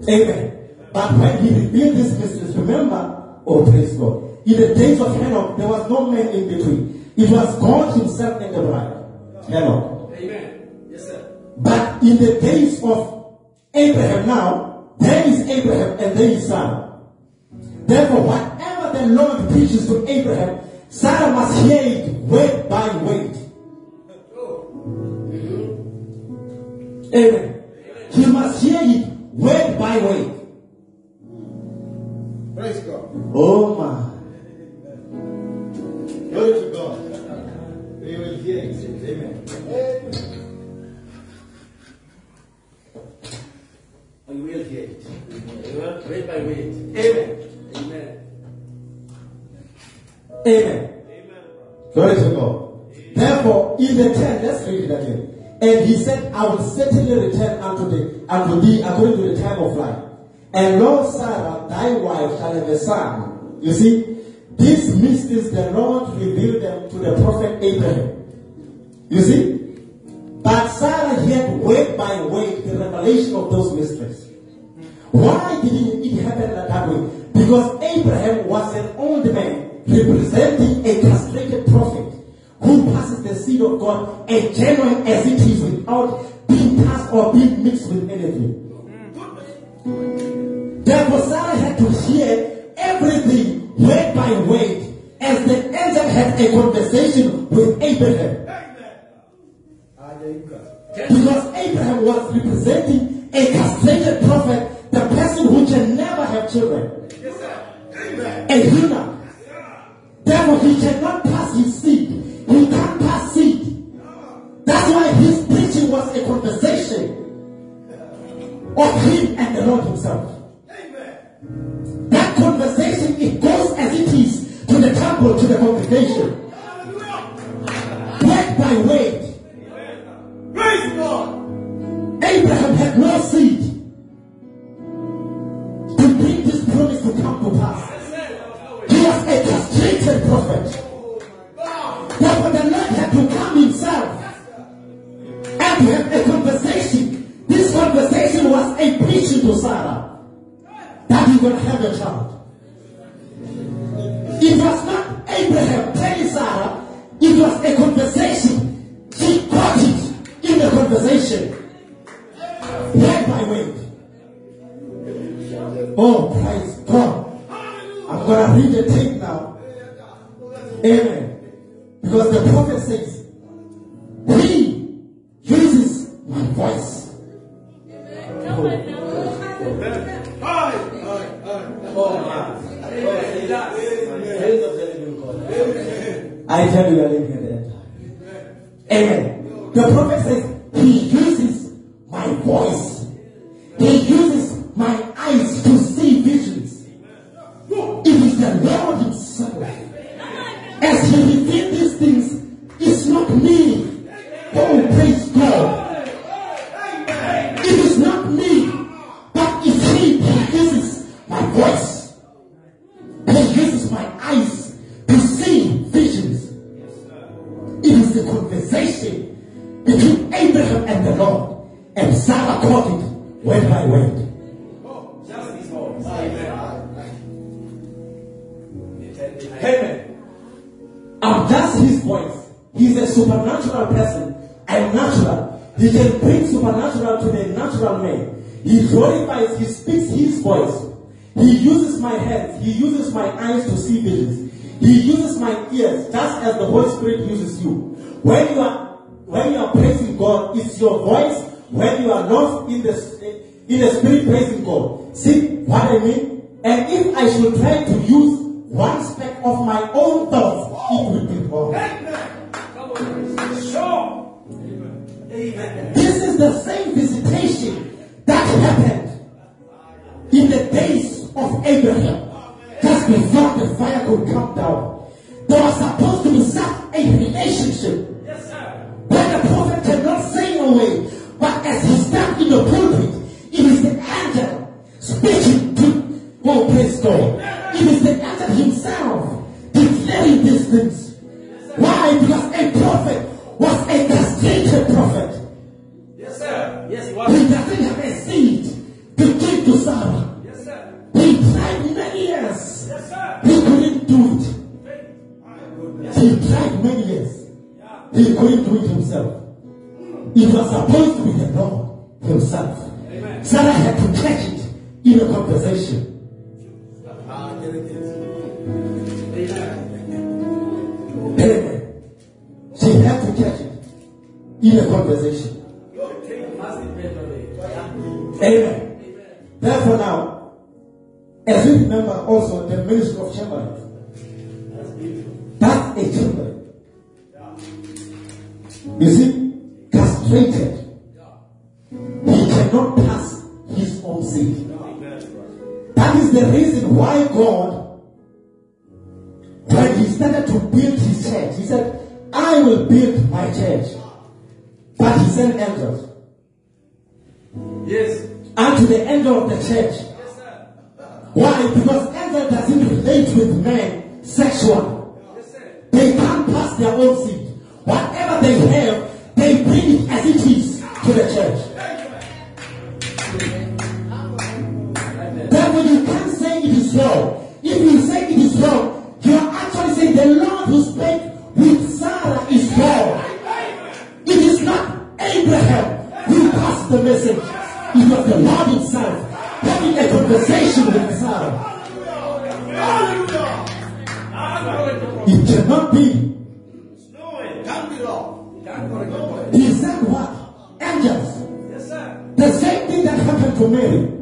Amen. But when He revealed this mysteries, remember, oh praise God, in the days of Enoch, there was no man in between. It was God Himself and the bride. Enoch. Amen. Yes, sir. But in the days of Abraham now, there is Abraham and there is Sarah. Therefore, whatever the Lord preaches to Abraham, Sarah must hear it word by word. Amen. He must hear it word by word. Praise God. Oh my. Glory to God. We will hear it. Amen. Amen. Will hear it. Word by word. Amen. Amen. Amen. Glory to God. Therefore, in the ten, let's read it again. And he said, I will certainly return unto thee, unto thee according to the time of life. And Lord Sarah, thy wife, shall have a son. You see, these mysteries the Lord revealed them to the prophet Abraham. You see? But Sarah heard word by word the revelation of those mysteries. Why didn't it happen that way? Because Abraham was an old man representing a castrated prophet who passes the seed of God as genuine as it is without being passed or being mixed with anything. Therefore, Sarah had to hear everything word by word as the angel had a conversation with Abraham. Because Abraham was representing a castrated prophet, the person who can never have children. A eunuch. Therefore, he cannot pass his seed. He can't pass seed. That's why his preaching was a conversation of him and the Lord himself. That conversation, it goes as it is to the temple, to the congregation. Word by word. Praise God. Abraham had no seed bring this promise to come to pass. He was a castrated prophet. Therefore, the Lord had to come himself and have a conversation. This conversation was a preaching to Sarah that going to have a child. It was not Abraham telling Sarah, it was a conversation. She got it in the conversation. Word by word. Oh, praise God. I'm going to read the tape now. Amen. He sent what? Angels. Yes, sir. the same thing that happened to Mary.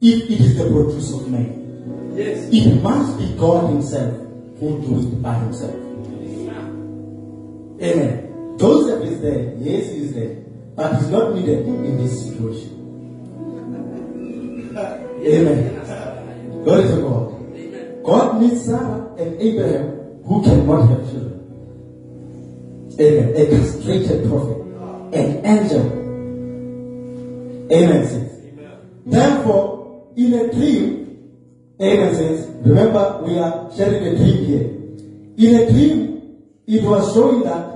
if it is the produce of man. Yes. It must be God Himself who do it by Himself. Amen. Joseph is there, yes, he is there, but he's not needed in this situation. *laughs* Amen. Glory to God. God needs Sarah and Abraham who cannot have children. Amen. A castrated prophet, an angel. Amen. Saints. Therefore, in a dream, Amen. says, Remember, we are sharing a dream here. In a dream, it was showing that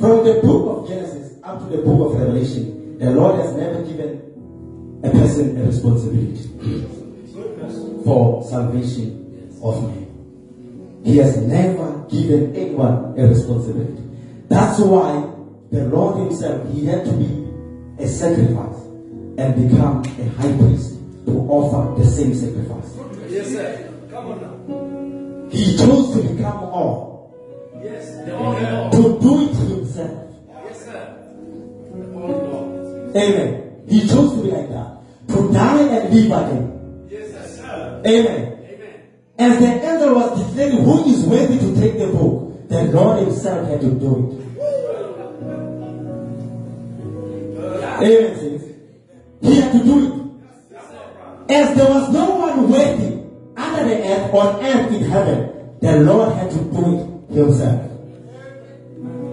from the book of Genesis up to the book of Revelation, the Lord has never given a person a responsibility for salvation of man. He has never given anyone a responsibility. That's why the Lord Himself, He had to be a sacrifice and become a high priest to offer the same sacrifice. Yes, sir. Come on now. He chose to become all, Yes. The Lord. to do it Himself. Yes, sir. The Lord. Amen. He chose to be like that. To die and live again. Yes, sir. Amen. Amen. As the angel was declaring who is worthy to take the book, the Lord Himself had to do it. Amen. He had to do it. As there was no one worthy under the earth, on earth in heaven, the Lord had to do it Himself.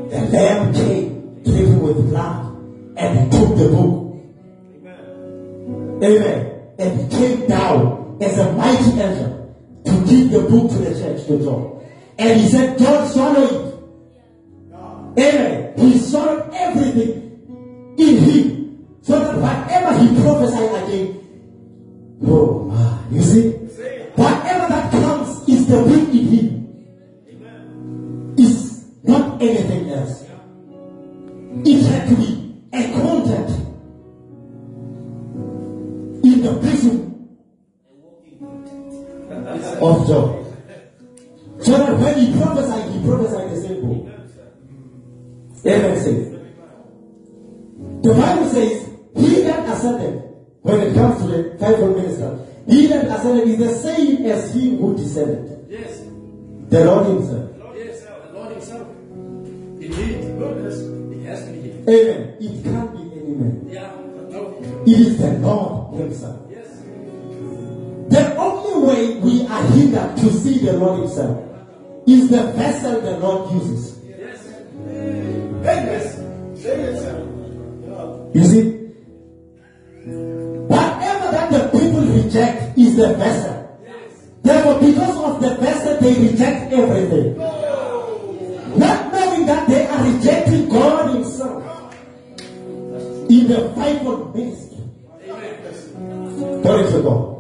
The Lamb came, dripping with blood, and took the book. Amen. And He came down as a mighty angel to give the book to the church to John. And He said, John, swallow it. Amen. He swallowed everything in him. Again, It is the Lord Himself. The only way we are hindered to see the Lord Himself is the vessel the Lord uses. You see, whatever that the people reject is the vessel. Therefore, because of the vessel, they reject everything. Not knowing that they are rejecting God Himself in the fivefold ministry. Glory to God.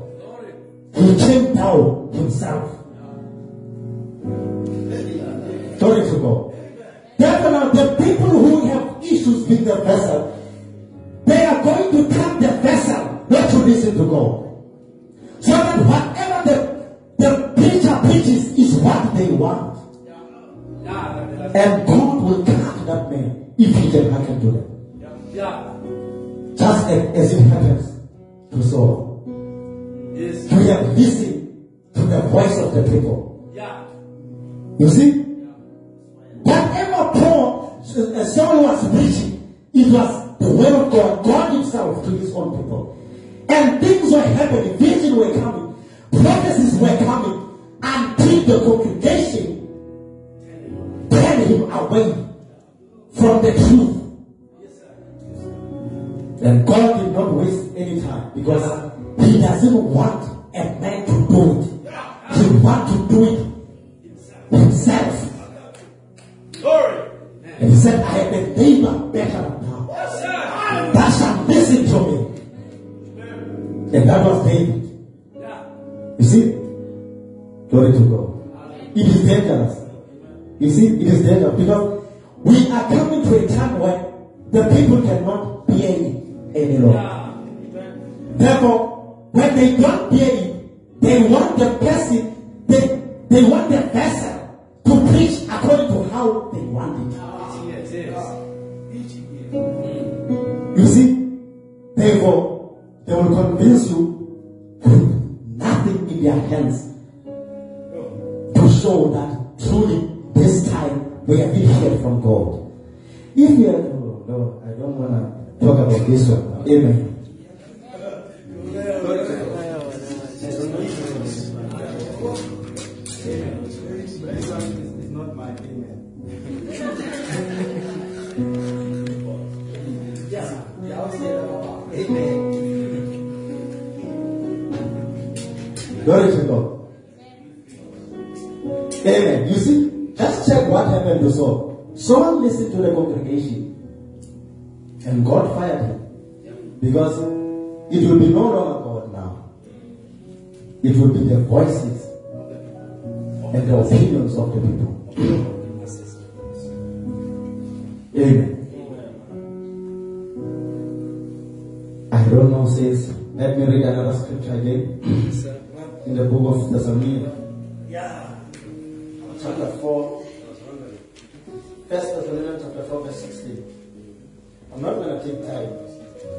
He came down the people. Yeah. You see? Whatever Paul, uh, Saul was preaching, it was the word of God, God Himself to His own people. And things were happening, You see, it is dangerous because we are coming to a time where the people cannot bear it any longer. Therefore, when they don't bear it, they want the person, they, they want the Amen. Because it will be no longer God now. It will be the voices and the opinions of the people. Amen. I don't know, says, let me read another scripture again in the book of Thessalonians. Yeah. Chapter 4. First Thessalonians chapter 4, verse 16. I'm not going to take time.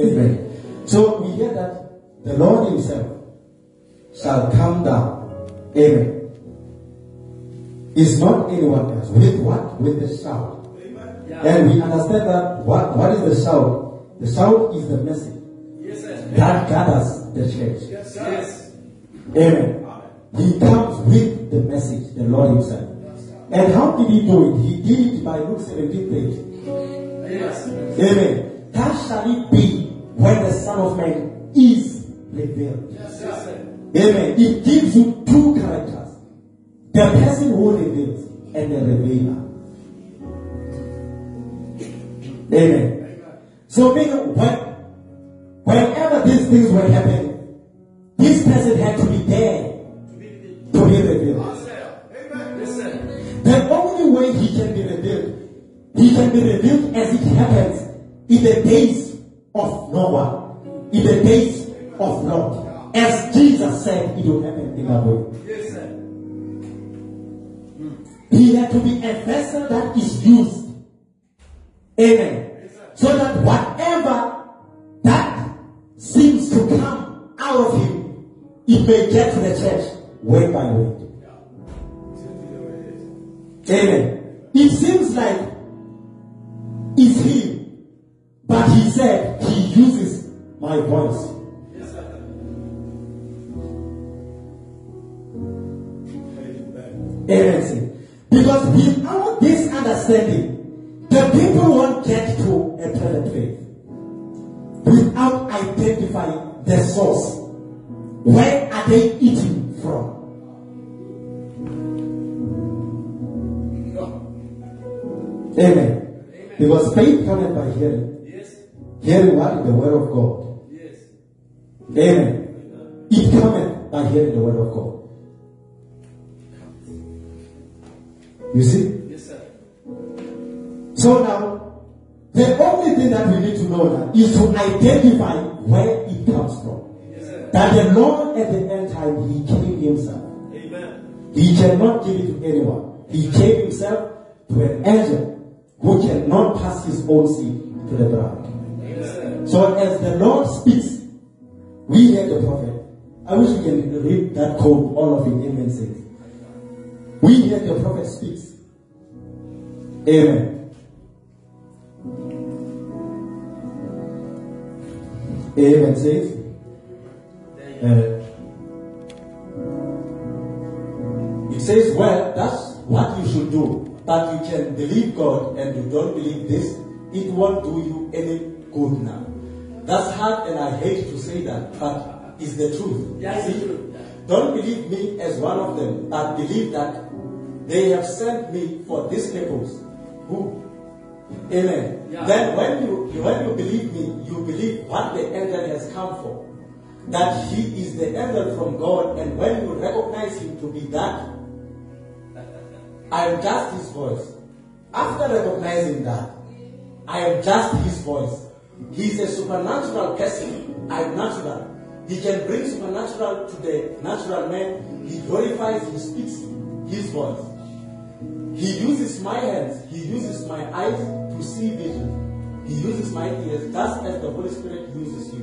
Amen. So we hear that the Lord himself shall come down. Amen. Is not anyone else. With what? With the shout. Amen. And we understand that what, what is the shout? The shout is the message that gathers the church. Yes, yes. Amen. He comes with the message, the Lord Himself. And how did He do it? He did it by Luke 17 Amen. That shall it be when the Son of Man is revealed. Amen. It gives you two characters. The person who reveals and the revealer. Amen. So meaning when, whenever these things were happening, this person had to be there to be revealed. The only way he can be revealed, he can be revealed as it happens in the days of Noah, in the days of Lot. As Jesus said, it will happen in that way. He had to be a vessel that is used. Amen. So that whatever that seems to come out of him, it may get to the church way by way. Amen. It seems like it's him, but he said he uses my voice. Amen. Because without this understanding, the people won't get to a present faith. Without identifying the source. Where are they eating from? Amen. Because faith cometh by hearing. Hearing what? The word of God. Yes. Amen. It cometh by hearing the word of God. You see? Yes, sir. So now, the only thing that we need to know now is to identify where it comes from. That the Lord at the end time, He came Himself. Amen. He cannot give it to anyone. He gave Himself to an angel who cannot pass his own seed to the bride. So as the Lord speaks, we hear the prophet, I wish we can read that quote, all of it, amen says. We hear the prophet speaks. Amen. Amen says. Uh, it says, well, that's what you should do. But you can believe God and you don't believe this, it won't do you any good now. That's hard and I hate to say that, but it's the truth. See? true. Don't believe me as one of them, but believe that they have sent me for this purpose. Who? Amen. Yeah. Then when you when you believe me, you believe what the angel has come for. That he is the angel from God, and when you recognize him to be that, I am just his voice. After recognizing that, I am just his voice. He is a supernatural person. I am natural. He can bring supernatural to the natural man. He glorifies, he speaks his voice. He uses my hands, he uses my eyes to see vision. He uses my ears just as the Holy Spirit uses you.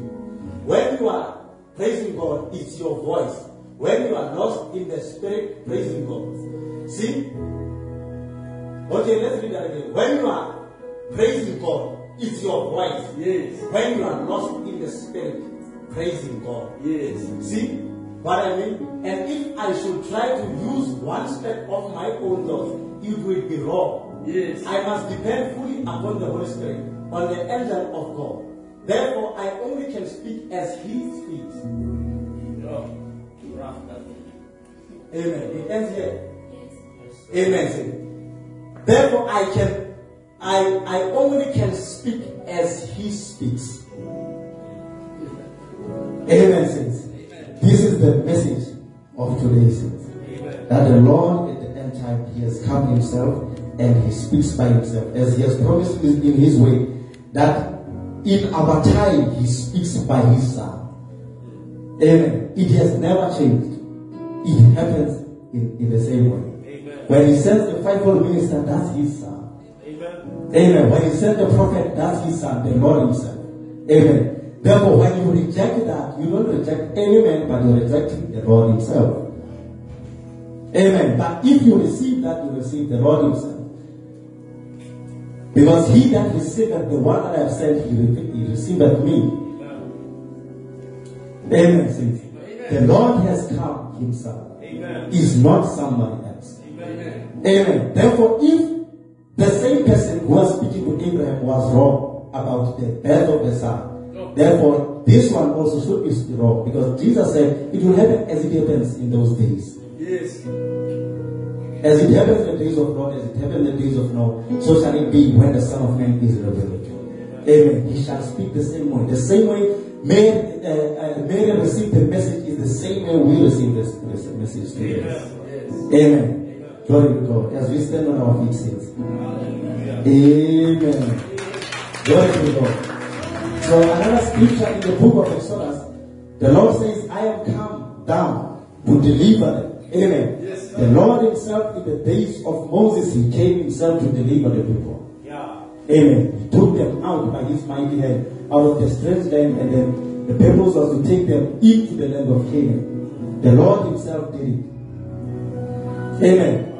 When you are praising God, it's your voice. When you are lost in the spirit, praising God. See? Okay, let's read that again. When you are praising God, it's your voice. Yes. When you are lost in the spirit, praising God. Yes. See what I mean? And if I should try to use one step of my own thoughts, it will be wrong. Yes. I must depend fully upon the Holy Spirit, on the angel of God. Therefore, I only can speak as He speaks. Rough that. Amen. It ends here. Amen. Therefore, I can, I, I only can speak as He speaks. Amen. Saints. This is the message of today's saints. That the Lord at the end time, He has come Himself and He speaks by Himself, as He has promised in His way that in our time He speaks by His Son. Amen. It has never changed. It happens in, in the same way. When he sends the fivefold minister, that's his. Amen. When he sends the prophet, that's his son, the Lord himself. Amen. Therefore, when you reject that, you don't reject any man, but you're rejecting the Lord himself. Amen. But if you receive that, you receive the Lord himself. Because he that receiveth the one that I have sent, he, he receiveth me. Amen. saints. The Lord has come himself. Amen. Is not somebody else. Amen. Therefore, if the same person who was speaking to Abraham was wrong about the birth of the son, therefore this one also should be wrong because Jesus said it will happen as it happens in those days. Yes. As it happens in the days of Lot, as it happened in the days of Noah, so shall it be when the Son of Man is revealed. Amen. He shall speak the same way. The same way Mary, uh, uh, Mary received the message is the same way we receive this, this message today. Yes. Amen. Glory to God. As we stand on our feet, saints. Amen. Glory to God. So another scripture in the book of Exodus, the Lord says, I am come down to deliver them. Amen. Yes, the Lord himself in the days of Moses, he came himself to deliver the people. Yeah. Amen. He took them out by his mighty hand out of the strange land, and then the purpose was to take them into the land of Canaan. The Lord himself did it. Amen.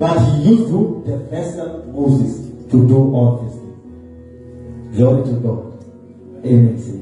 But he used who? The vessel Moses to do all these things. Glory to God. Amen.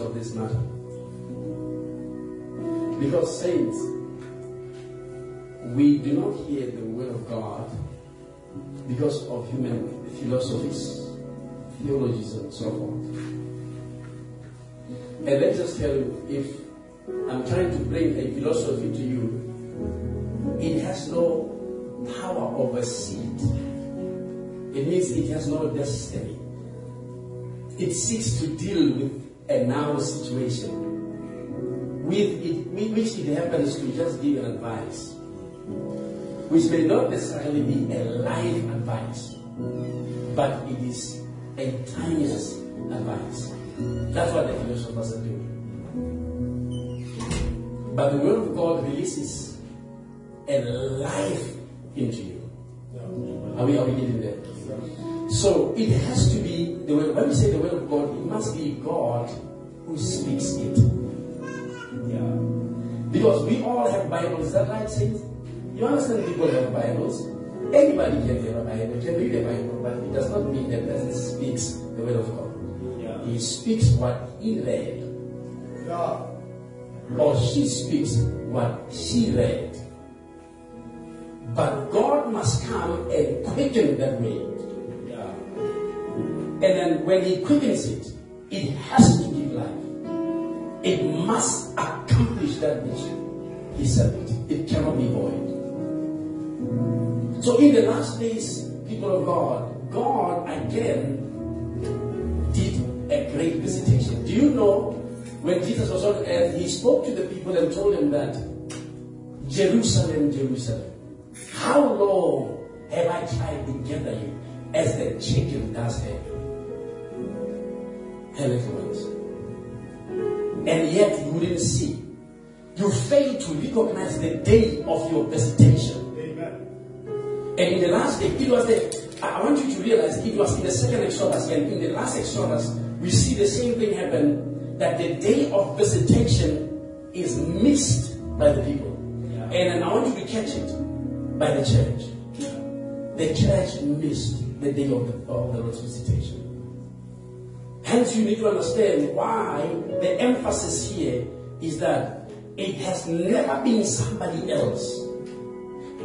Of this matter. Because, saints, we do not hear the word of God because of human philosophies, theologies, and so forth. And let's just tell you, if I'm trying to bring a philosophy to you, it has no power over seed. It means it has no destiny. It seeks to deal with a now situation. With it, which it happens to just give an advice, which may not necessarily be a life advice, but it is a timeless advice. That's what the philosophers are doing. But the word of God releases a life into you. Are we, are we getting there? So it has to be the word. When we say the word of God, it must be God who speaks it. Yeah. Because we all have Bibles. Is that right, saints? You understand people have Bibles. Anybody can have a Bible, can read a Bible, but it does not mean that person speaks the word of God. He speaks what he read. Yeah. or she speaks what she read. But God must come and quicken that word. And then when He quickens it, it has to give life. It must accomplish that which He said it. It cannot be void. So in the last days, people of God, God again did a great visitation. Do you know when Jesus was on earth, he spoke to the people and told them that Jerusalem, Jerusalem, how long have I tried to gather you as the chicken does her little? And yet you wouldn't see. You fail to recognize the day of your visitation. Amen. And in the last day, it was the, I want you to realize it was in the second Exodus, and in the last Exodus, we see the same thing happen that the day of visitation is missed by the people. And I want you to catch it by the church. The church missed the day of the, of the Lord's visitation. Hence, you need to understand why the emphasis here is that it has never been somebody else.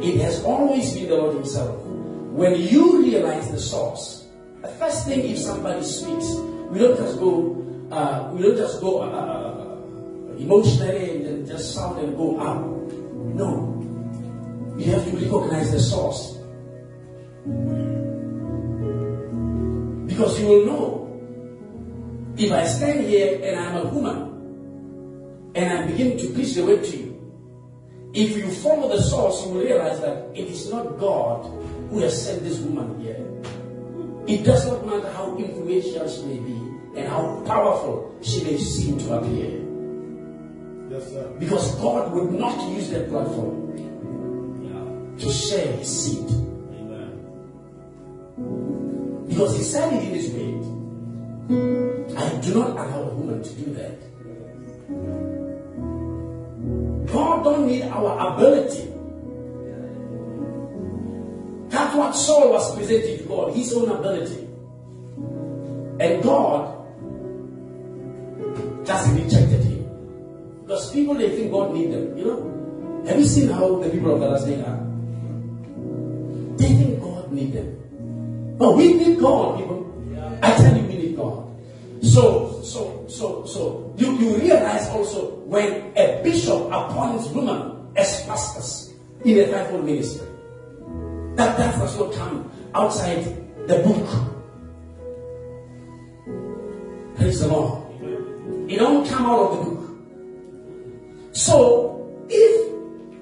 It has always been the Lord Himself. When you realize the source, the first thing if somebody speaks, we don't just go, uh, we don't just go uh, uh, emotionally and then just shout and go up. No, you have to recognize the source because you will know. If I stand here and I'm a woman and I begin to preach the word to you, if you follow the source, you will realize that it is not God who has sent this woman here. It does not matter how influential she may be and how powerful she may seem to appear. Yes, sir. Because God would not use that platform to share his seed. Because he said it in his word. I do not allow a woman to do that. God don't need our ability. That's what Saul was presenting to God, his own ability. And God just rejected him. Because people they think God need them. You know? Have you seen how the people of day are? They think God need them. But we need God, people. I tell you. So, so, so, so, you, you realize also when a bishop appoints women as pastors in a fivefold ministry, that that does not come outside the book. Praise the Lord. It don't come out of the book. So, if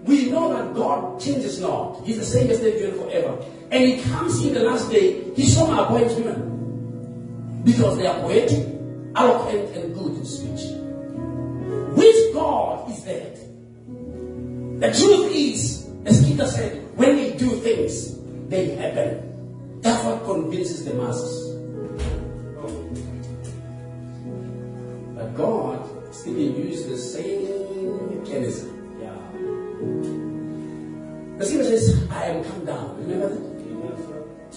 we know that God changes not, He's the same yesterday, today, forever, and He comes in the last day, He's going to appoint women because they are poetic, eloquent, and good in speech. Which God is that? The truth is, as Peter said, when we do things, they happen. That's what convinces the masses. But God still uses the same mechanism. The scripture says, I am come down. Remember that?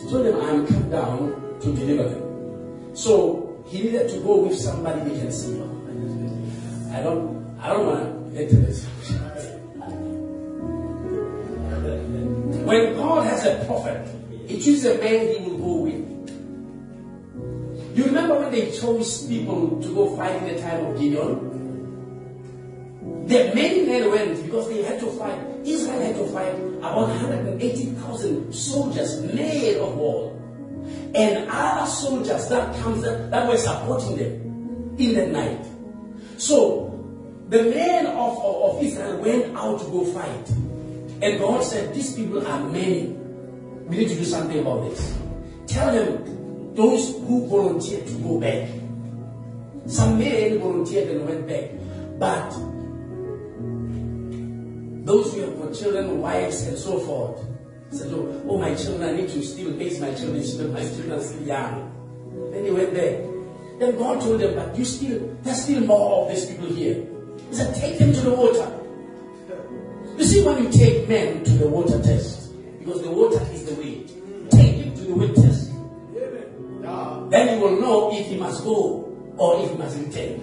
Told them, I am come down to deliver them. So he needed to go with somebody they can see. I don't I don't want to to this. When God has a prophet, he chooses a man he will go with. You remember when they chose people to go fight in the time of Gideon? The many men went because they had to fight. Israel had to fight about 180,000 soldiers made of war. And other soldiers that comes that were supporting them in the night. So the men of, of, of Israel went out to go fight. And God said, These people are many. We need to do something about this. Tell them those who volunteered to go back. Some men volunteered and went back. But those who have got children, wives, and so forth said, Oh, oh my children, I need to still raise my children, my children are still young. Then he went there. Then God told them, But you still, there's still more of these people here. He said, Take them to the water. You see, when you take men to the water test, because the water is the way, take him to the weight test. Then you will know if he must go or if he must return.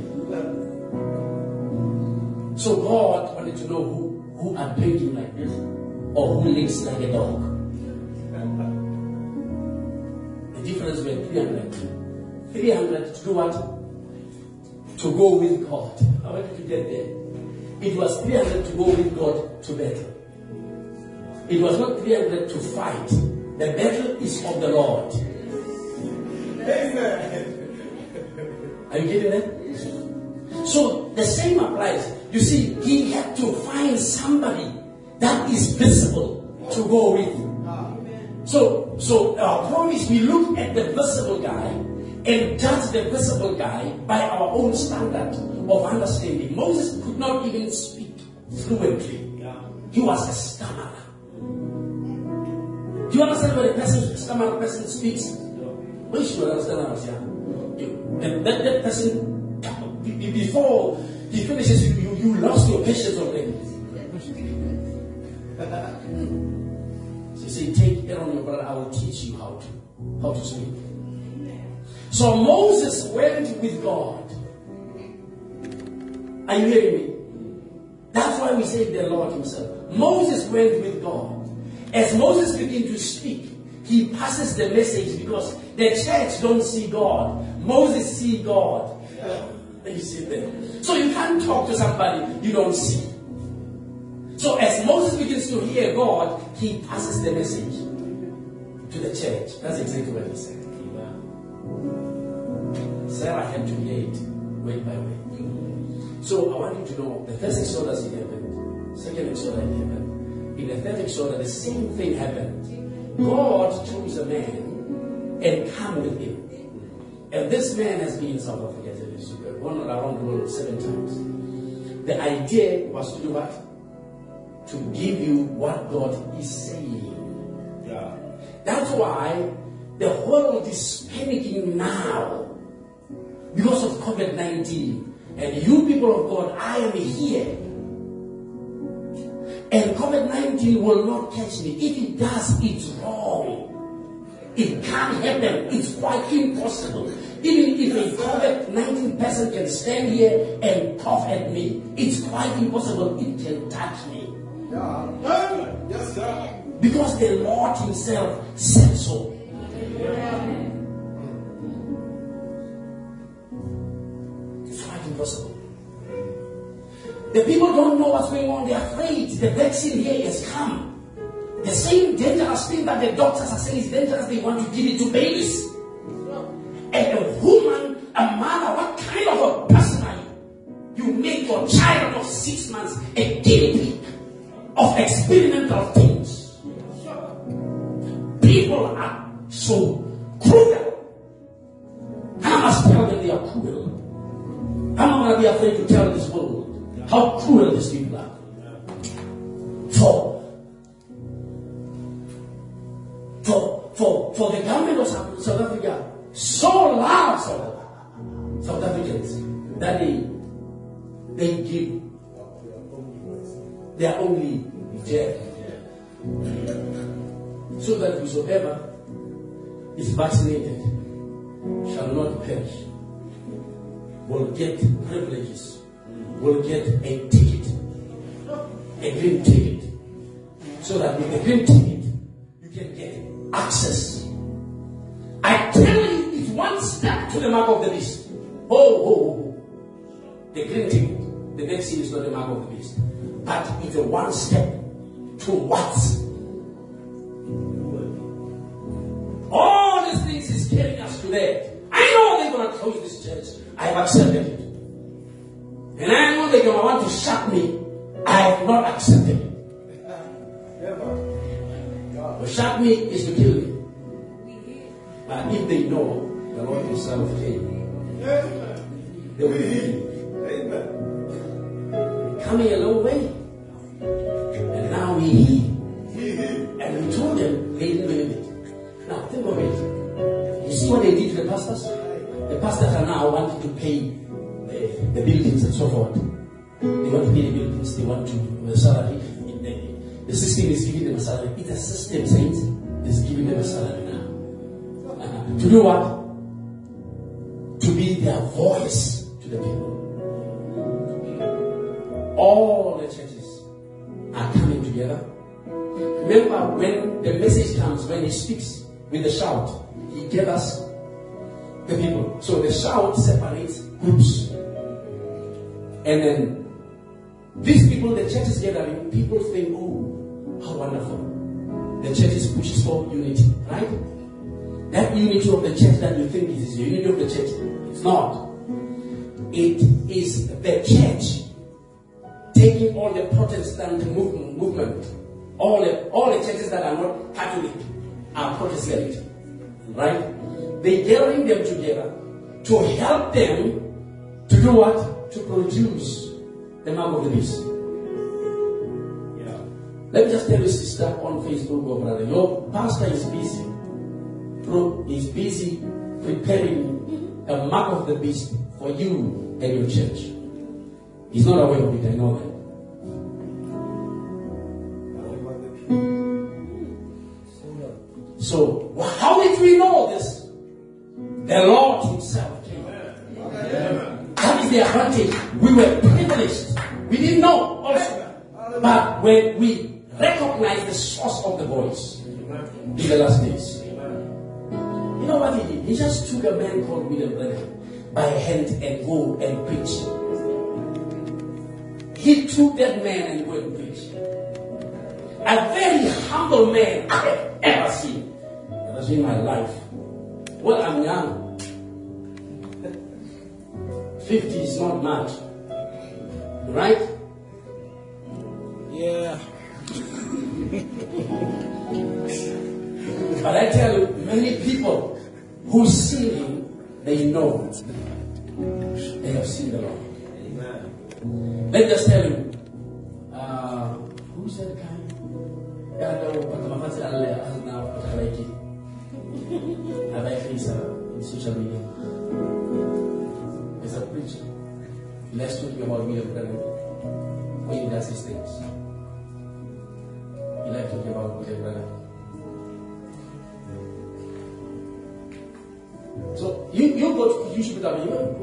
So God wanted to know who, who are drinking like this or who lives like a dog. The difference were 300. 300 to do what? To go with God. I want you to get there. It was 300 to go with God to battle. It was not 300 to fight. The battle is of the Lord. Amen. Are you getting that? So the same applies. You see, he had to find somebody that is visible to go with. you. So, so our promise, we look at the visible guy and judge the visible guy by our own standard of understanding. Moses could not even speak fluently. He was a stammerer. Do you understand when a person, stammerer person speaks? When you understand was young. And that, that person, be- be- before he finishes, you, you, you lost your patience already. So you say, take on your brother, I will teach you how to, how to speak. So Moses went with God. Are you hearing me? That's why we say the Lord Himself. Moses went with God. As Moses began to speak, he passes the message because the church don't see God. Moses see God. You see there. So you can't talk to somebody you don't see. So as Moses begins to hear God, he passes the message to the church. That's exactly what he said. Uh, Sarah had to hear it word by word. So I want you to know the first exodus in heaven, second exodus in heaven. In the third exodus, the same thing happened. God chose a man and come with him. And this man has been in South Africa, gone around the world seven times. The idea was to do what? To give you what God is saying. That's why the world is panicking now because of COVID 19. And you people of God, I am here. And COVID 19 will not catch me. If it does, it's wrong. It can't happen. It's quite impossible. Even if a COVID 19 person can stand here and cough at me, it's quite impossible. It can touch me. Yes, sir. Because the Lord Himself said so. It's quite impossible. The people don't know what's going on. They're afraid. The vaccine here has come. The same dangerous thing that the doctors are saying is dangerous, they want to give it to babies. And a woman, a mother, what kind of a person are you? You make your child of six months a guinea pig of experimental things. People are so cruel. I must tell them they are cruel. I'm not going to be afraid to tell this world how cruel these people are. For, for, for, for the government of South Africa so loves South Africans that they, they give their only death so that whosoever is vaccinated shall not perish, will get privileges, will get a ticket, a green ticket, so that with a green ticket you can get access. I tell you, it's one step to the mark of the beast. Oh, oh, oh. The green ticket. the Dead Sea is not the mark of the beast. But it's a one step towards. All these things is carrying us to there. I know they're going to close this church. I have accepted it. And I know they're going to want to shut me. I have not accepted it. To shut me is to kill me. But if they know the Lord Himself came, they will believe. A long way. And now we. And we told them they didn't believe it. Now think of it. You see what they did to the pastors? The pastors are now wanting to pay the, the buildings and so forth. They want to pay the buildings, they want to the salary. The, the system is giving them a salary. It's a system, saints. It's giving them a salary now. Uh, to do what? To be their voice to the people. All the churches are coming together. Remember, when the message comes, when he speaks with the shout, he gathers the people. So the shout separates groups. And then these people, the church is gathering, people think, oh, how wonderful. The church is pushes for unity, right? That unity of the church that you think is the unity of the church, it's not. It is the church taking all the Protestant move- movement, all the, all the churches that are not Catholic are Protestant, right? They gathering them together to help them to do what? To produce the mark of the beast. Let me just tell you, sister, on Facebook or brother, your pastor is busy. Pro is busy preparing a mark of the beast for you and your church. He's not aware of it, I know that. So, how did we know this? The Lord Himself came. That is the advantage. We were privileged. We didn't know also. But when we recognize the source of the voice in the last days, you know what he did? He just took a man called William Branham by hand and go and preach. He took that man and went preach. A very humble man I have ever seen. Ever seen in my life. Well, I'm young. 50 is not much. Right? Yeah. But I tell you, many people who see him, they know they have seen the Lord. Let me just tell you, uh, who's that guy? Yeah, no, but the Mafasi Allah has now put a like it. I like this uh, in social media. There's a preacher. Let's talk about William Branham when he does his things. He likes talking about William Branham. So you, you go to YouTube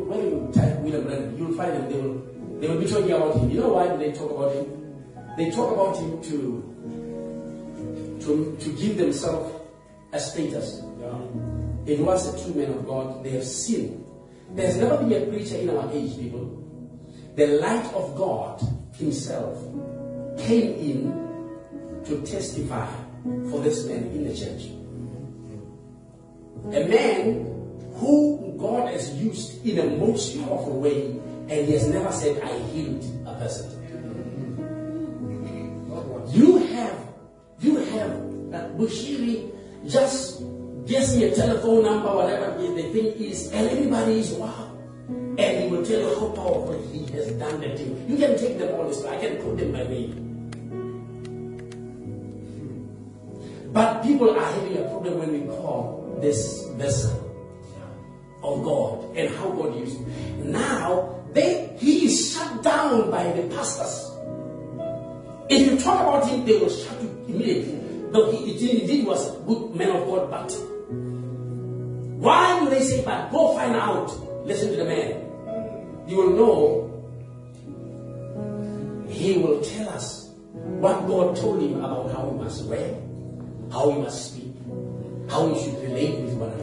when you type William Branham, you'll find them, they will they will be talking about him. You know why they talk about him? They talk about him to to, to give themselves a status. It was a true man of God. They have seen. There's never been a preacher in our age, people. The light of God Himself came in to testify for this man in the church. A man who God has used in a most powerful way, and He has never said, I healed a person. You have, you have uh, Bushiri just gives me a telephone number, whatever the thing is, and everybody is wow. And he will tell you how powerful he has done the thing. You can take them all way. I can put them by name. But people are having a problem when we call this vessel of God and how God used it. Now, they, he is shut down by the pastors. If you talk about him, they will shut you immediately. Though he indeed was a good man of God, but why do they say, but go find out? Listen to the man. You will know he will tell us what God told him about how he must wear, how he must speak, how he should relate with one another,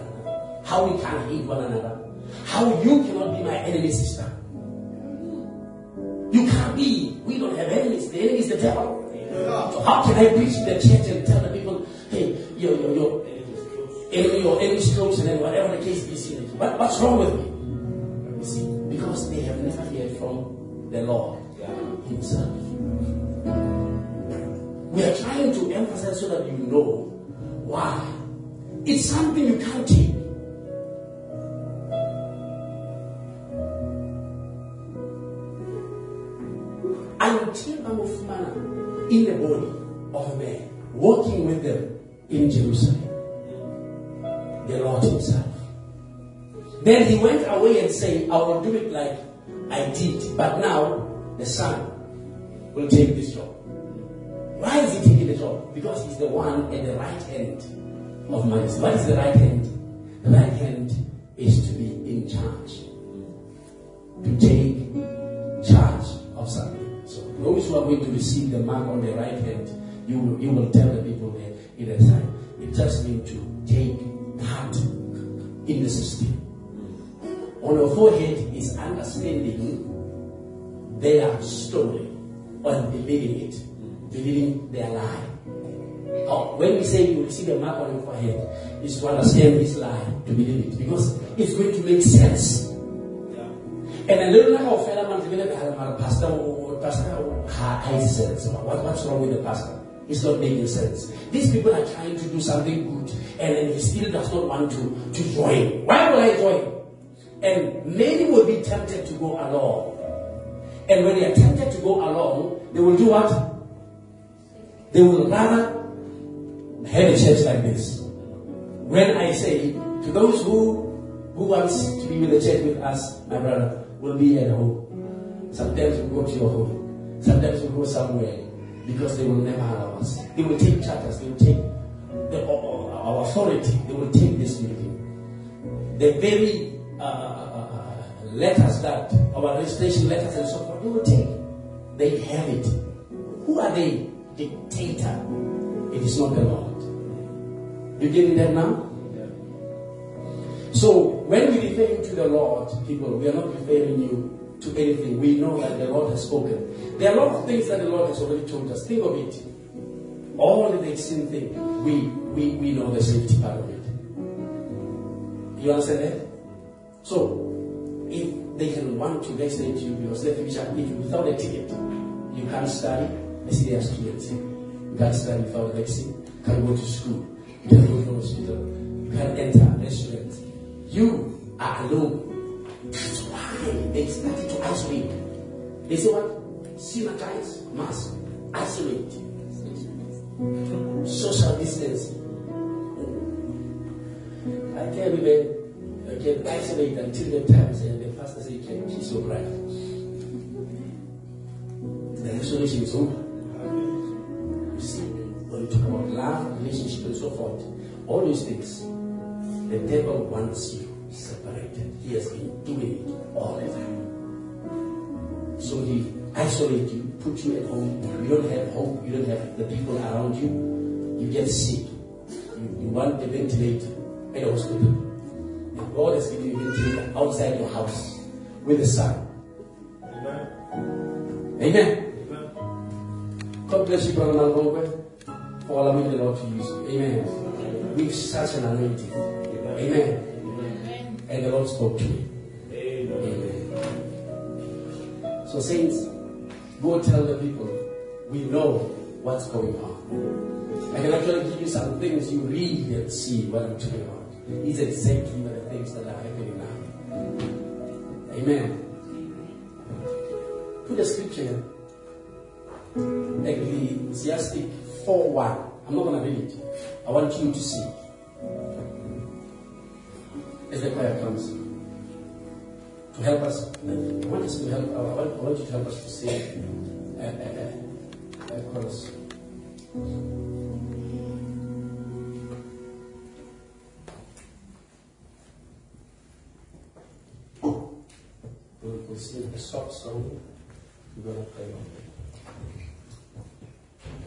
how we can hate one another, how you cannot be my enemy, sister. You can't be. We don't have enemies. The enemy is the devil. So how can I preach the church and tell the people, hey, your your, your eh, eh, enemy or enemy strokes and then whatever the case you know, what, what's wrong with me? You see, because they have never heard from the Lord Himself. We are trying to emphasize so that you know why. It's something you can't take. Until bamufumana in the body of a man, walking with them in Jerusalem. The Lord Himself. Then he went away and said, I will do it like I did, but now the Son will take this job. Why is he taking the job? Because he's the one at the right hand of majesty. What is the right hand? The right hand is to be in charge, to take those who are going to receive the mark on the right hand, you will, you will tell the people there in a time. It just means to take part in the system. On your forehead is understanding their story and believing it, believing their lie. Oh, when we say you receive a mark on your forehead, is to understand this lie, to believe it, because it's going to make sense. And a little like of fellow man to be like pastor or pastor ha sense. What, what's wrong with the pastor? It's not making sense. These people are trying to do something good and then he still does not want to, to join. Why will I join? And many will be tempted to go along. And when they are tempted to go along, they will do what? They will rather have a church like this. When I say to those who who wants to be with the church with us, my brother, will be at home. Sometimes we go to your home. Sometimes we go somewhere because they will never allow us. They will take charters. They will take the, our authority. They will take this meeting. The very uh, uh, uh, letters that our registration letters and so forth, they will take. They have it. Who are they? Dictator. It is not the Lord. You getting that now? So when we refer you to the Lord, people, we are not referring you to anything. We know that the Lord has spoken. There are a lot of things that the Lord has already told us. Think of it. All the extreme thing, we, we, we know the safety part of it. You understand that? So, if they can want to vaccinate you because they if without a ticket, you can't study. I see there are students. You can't study without vaccine. You can't go to school. You can't go to hospital. You can't enter restaurants. You are alone. Why they started to isolate. They say what? Sanitize, mask, isolate, social distance. I can't even I can isolate until the time and the pastor says, "Okay, she's so bright." The isolation is over. You see, when you talk about love, relationship, and so forth, all these things, the devil wants you separated. He has been doing it all the time. So he isolates you, puts you at home. You don't have hope. You don't have the people around you. You get sick. You, you want the ventilator at the hospital. And God has given you a ventilator outside your house with the sun. Amen. Amen. God bless you, Brother Malcolm, for allowing the Lord to use you. Amen. With such an anointing. Amen. And the Lord spoke to me. Amen. Amen. So, saints, go tell the people we know what's going on. I can actually give you some things you read and see what I'm talking about. It's exactly the things that are happening now. Amen. Put the scripture. Ecclesiastic 4 1. I'm not going to read it. I want you to see. As the choir comes to help us, I want us to help. I want, you to help us to sing a, a, a, a chorus. We'll, sing a soft song. We're to play on it.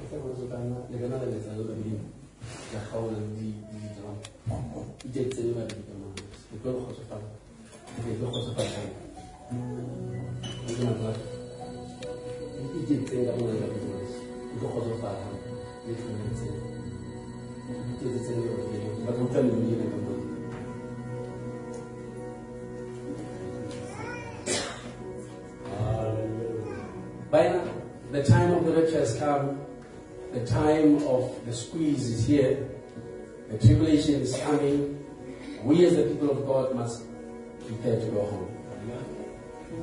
Esta cosa kana daga nan da zalo da biyu da haula now, the time of the rapture has come. The time of the squeeze is here. The tribulation is coming. We as the people of God must prepare to go home.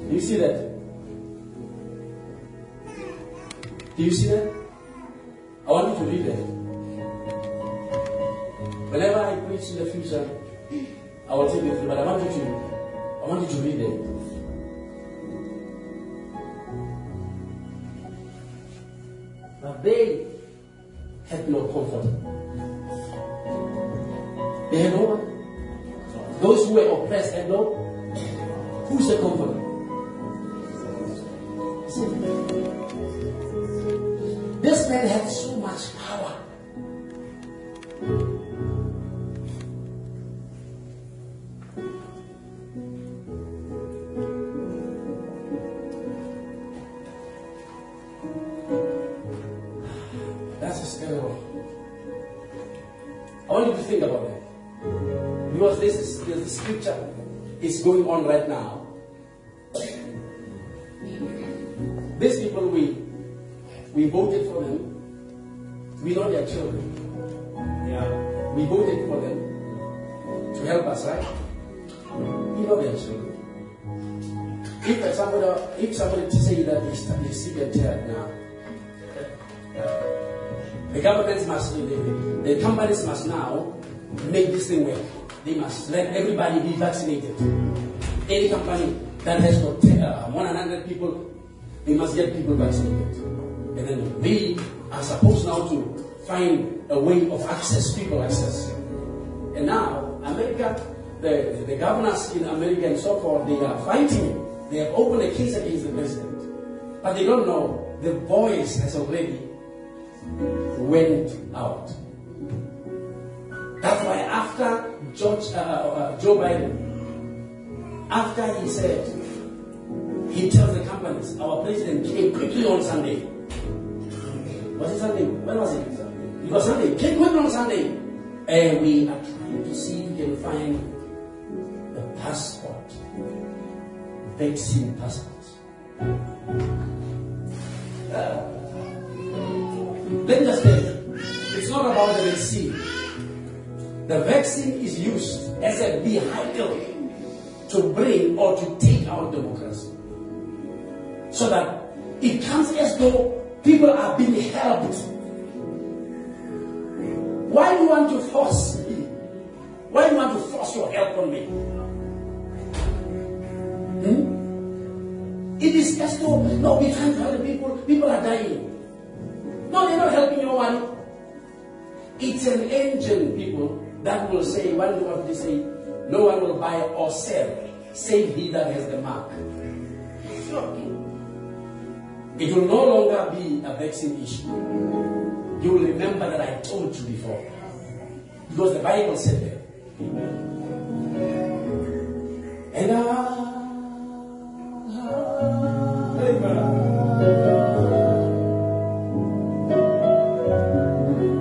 Do you see that? Do you see that? I want you to read that. Whenever I preach in the future, I will take you but I want you to I want you to read it. Everybody be vaccinated. Any company that has got uh, 100 people, they must get people vaccinated. And then we are supposed now to find a way of access, people access. And now, America, the, the governors in America and so forth, they are fighting. They have opened a case against the president. But they don't know the voice has already went out. That's why after George, uh, uh, Joe Biden, after he said, he tells the companies, our president came quickly on Sunday. Was it Sunday? When was it? It was Sunday. Came quickly on Sunday. And we are trying to see if we can find the passport, vaccine passport. Let me just you, it's not about the vaccine. The vaccine is used as a vehicle to bring or to take out democracy. So that it comes as though people are being helped. Why do you want to force me? Why do you want to force your help on me? Hmm? It is as though, no, we can't help the people, people are dying. No, they're not helping one. It's an engine, people, that will say, what do they say? No one will buy or sell, save he that has the mark. It will no longer be a vaccine issue. You will remember that I told you before. Because the Bible said that. And uh,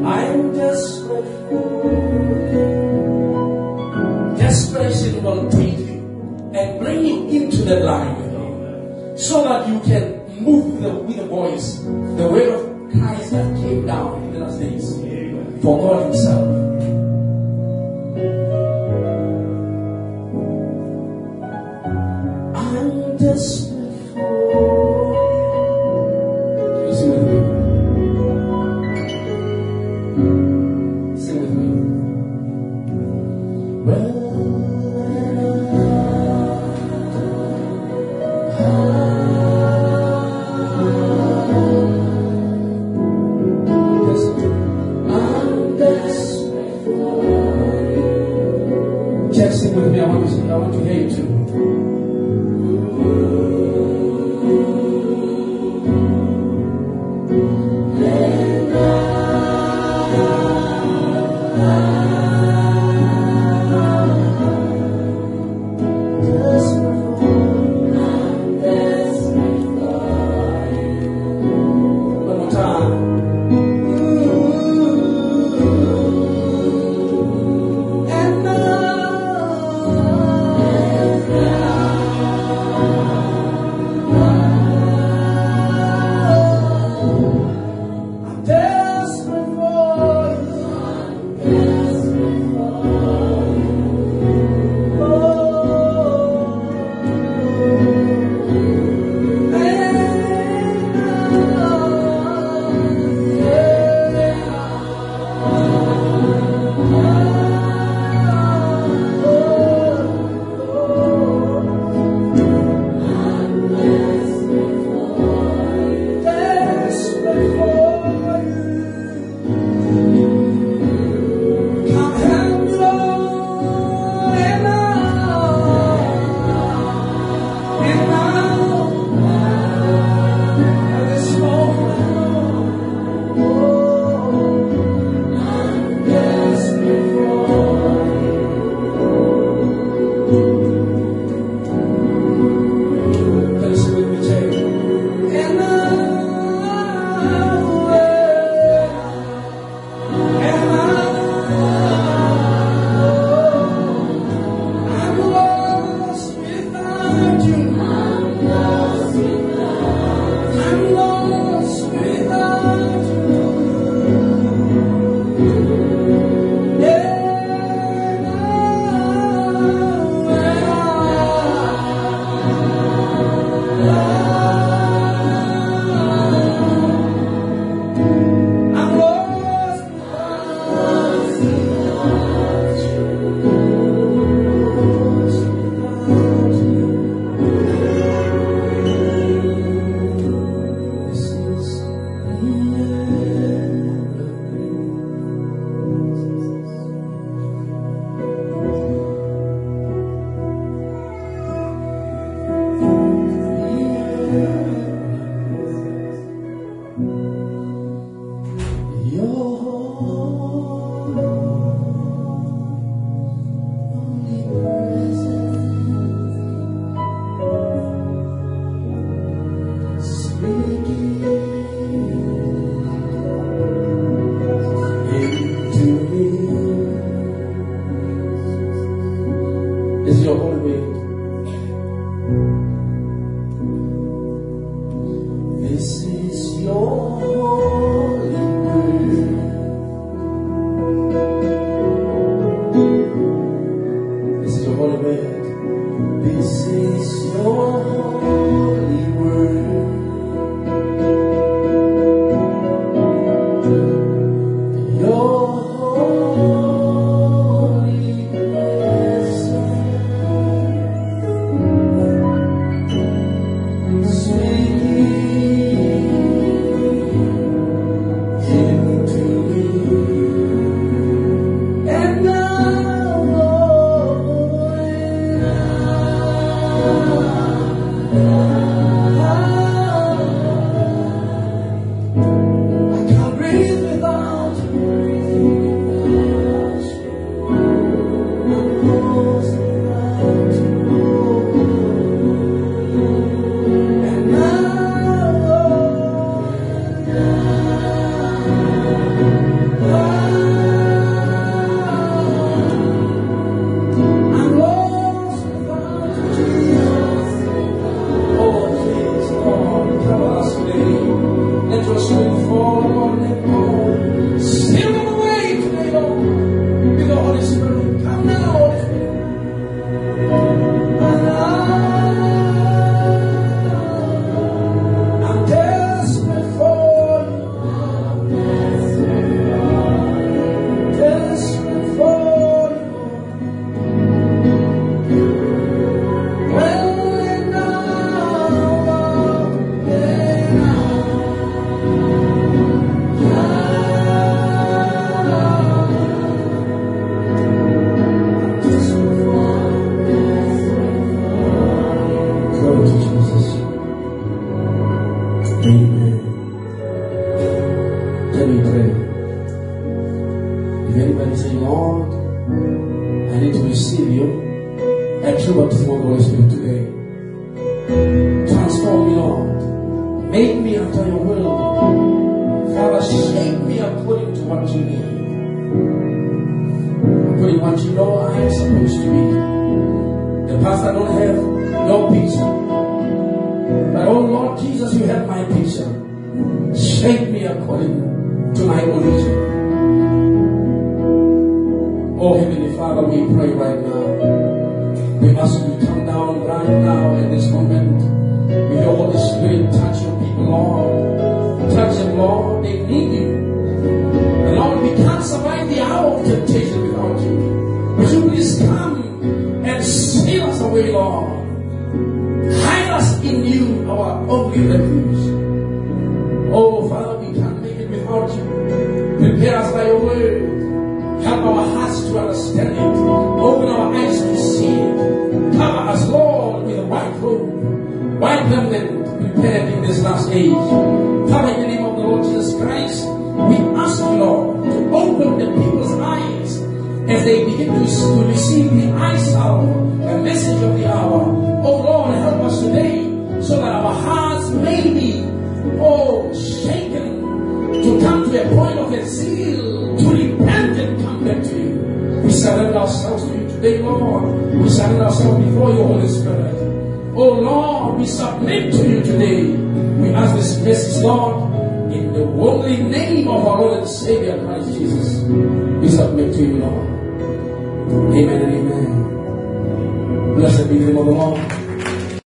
I, I'm desperate for will take you and bring you into the line so that you can move with the, with the voice, the word of Christ that came down in the last days for God Himself.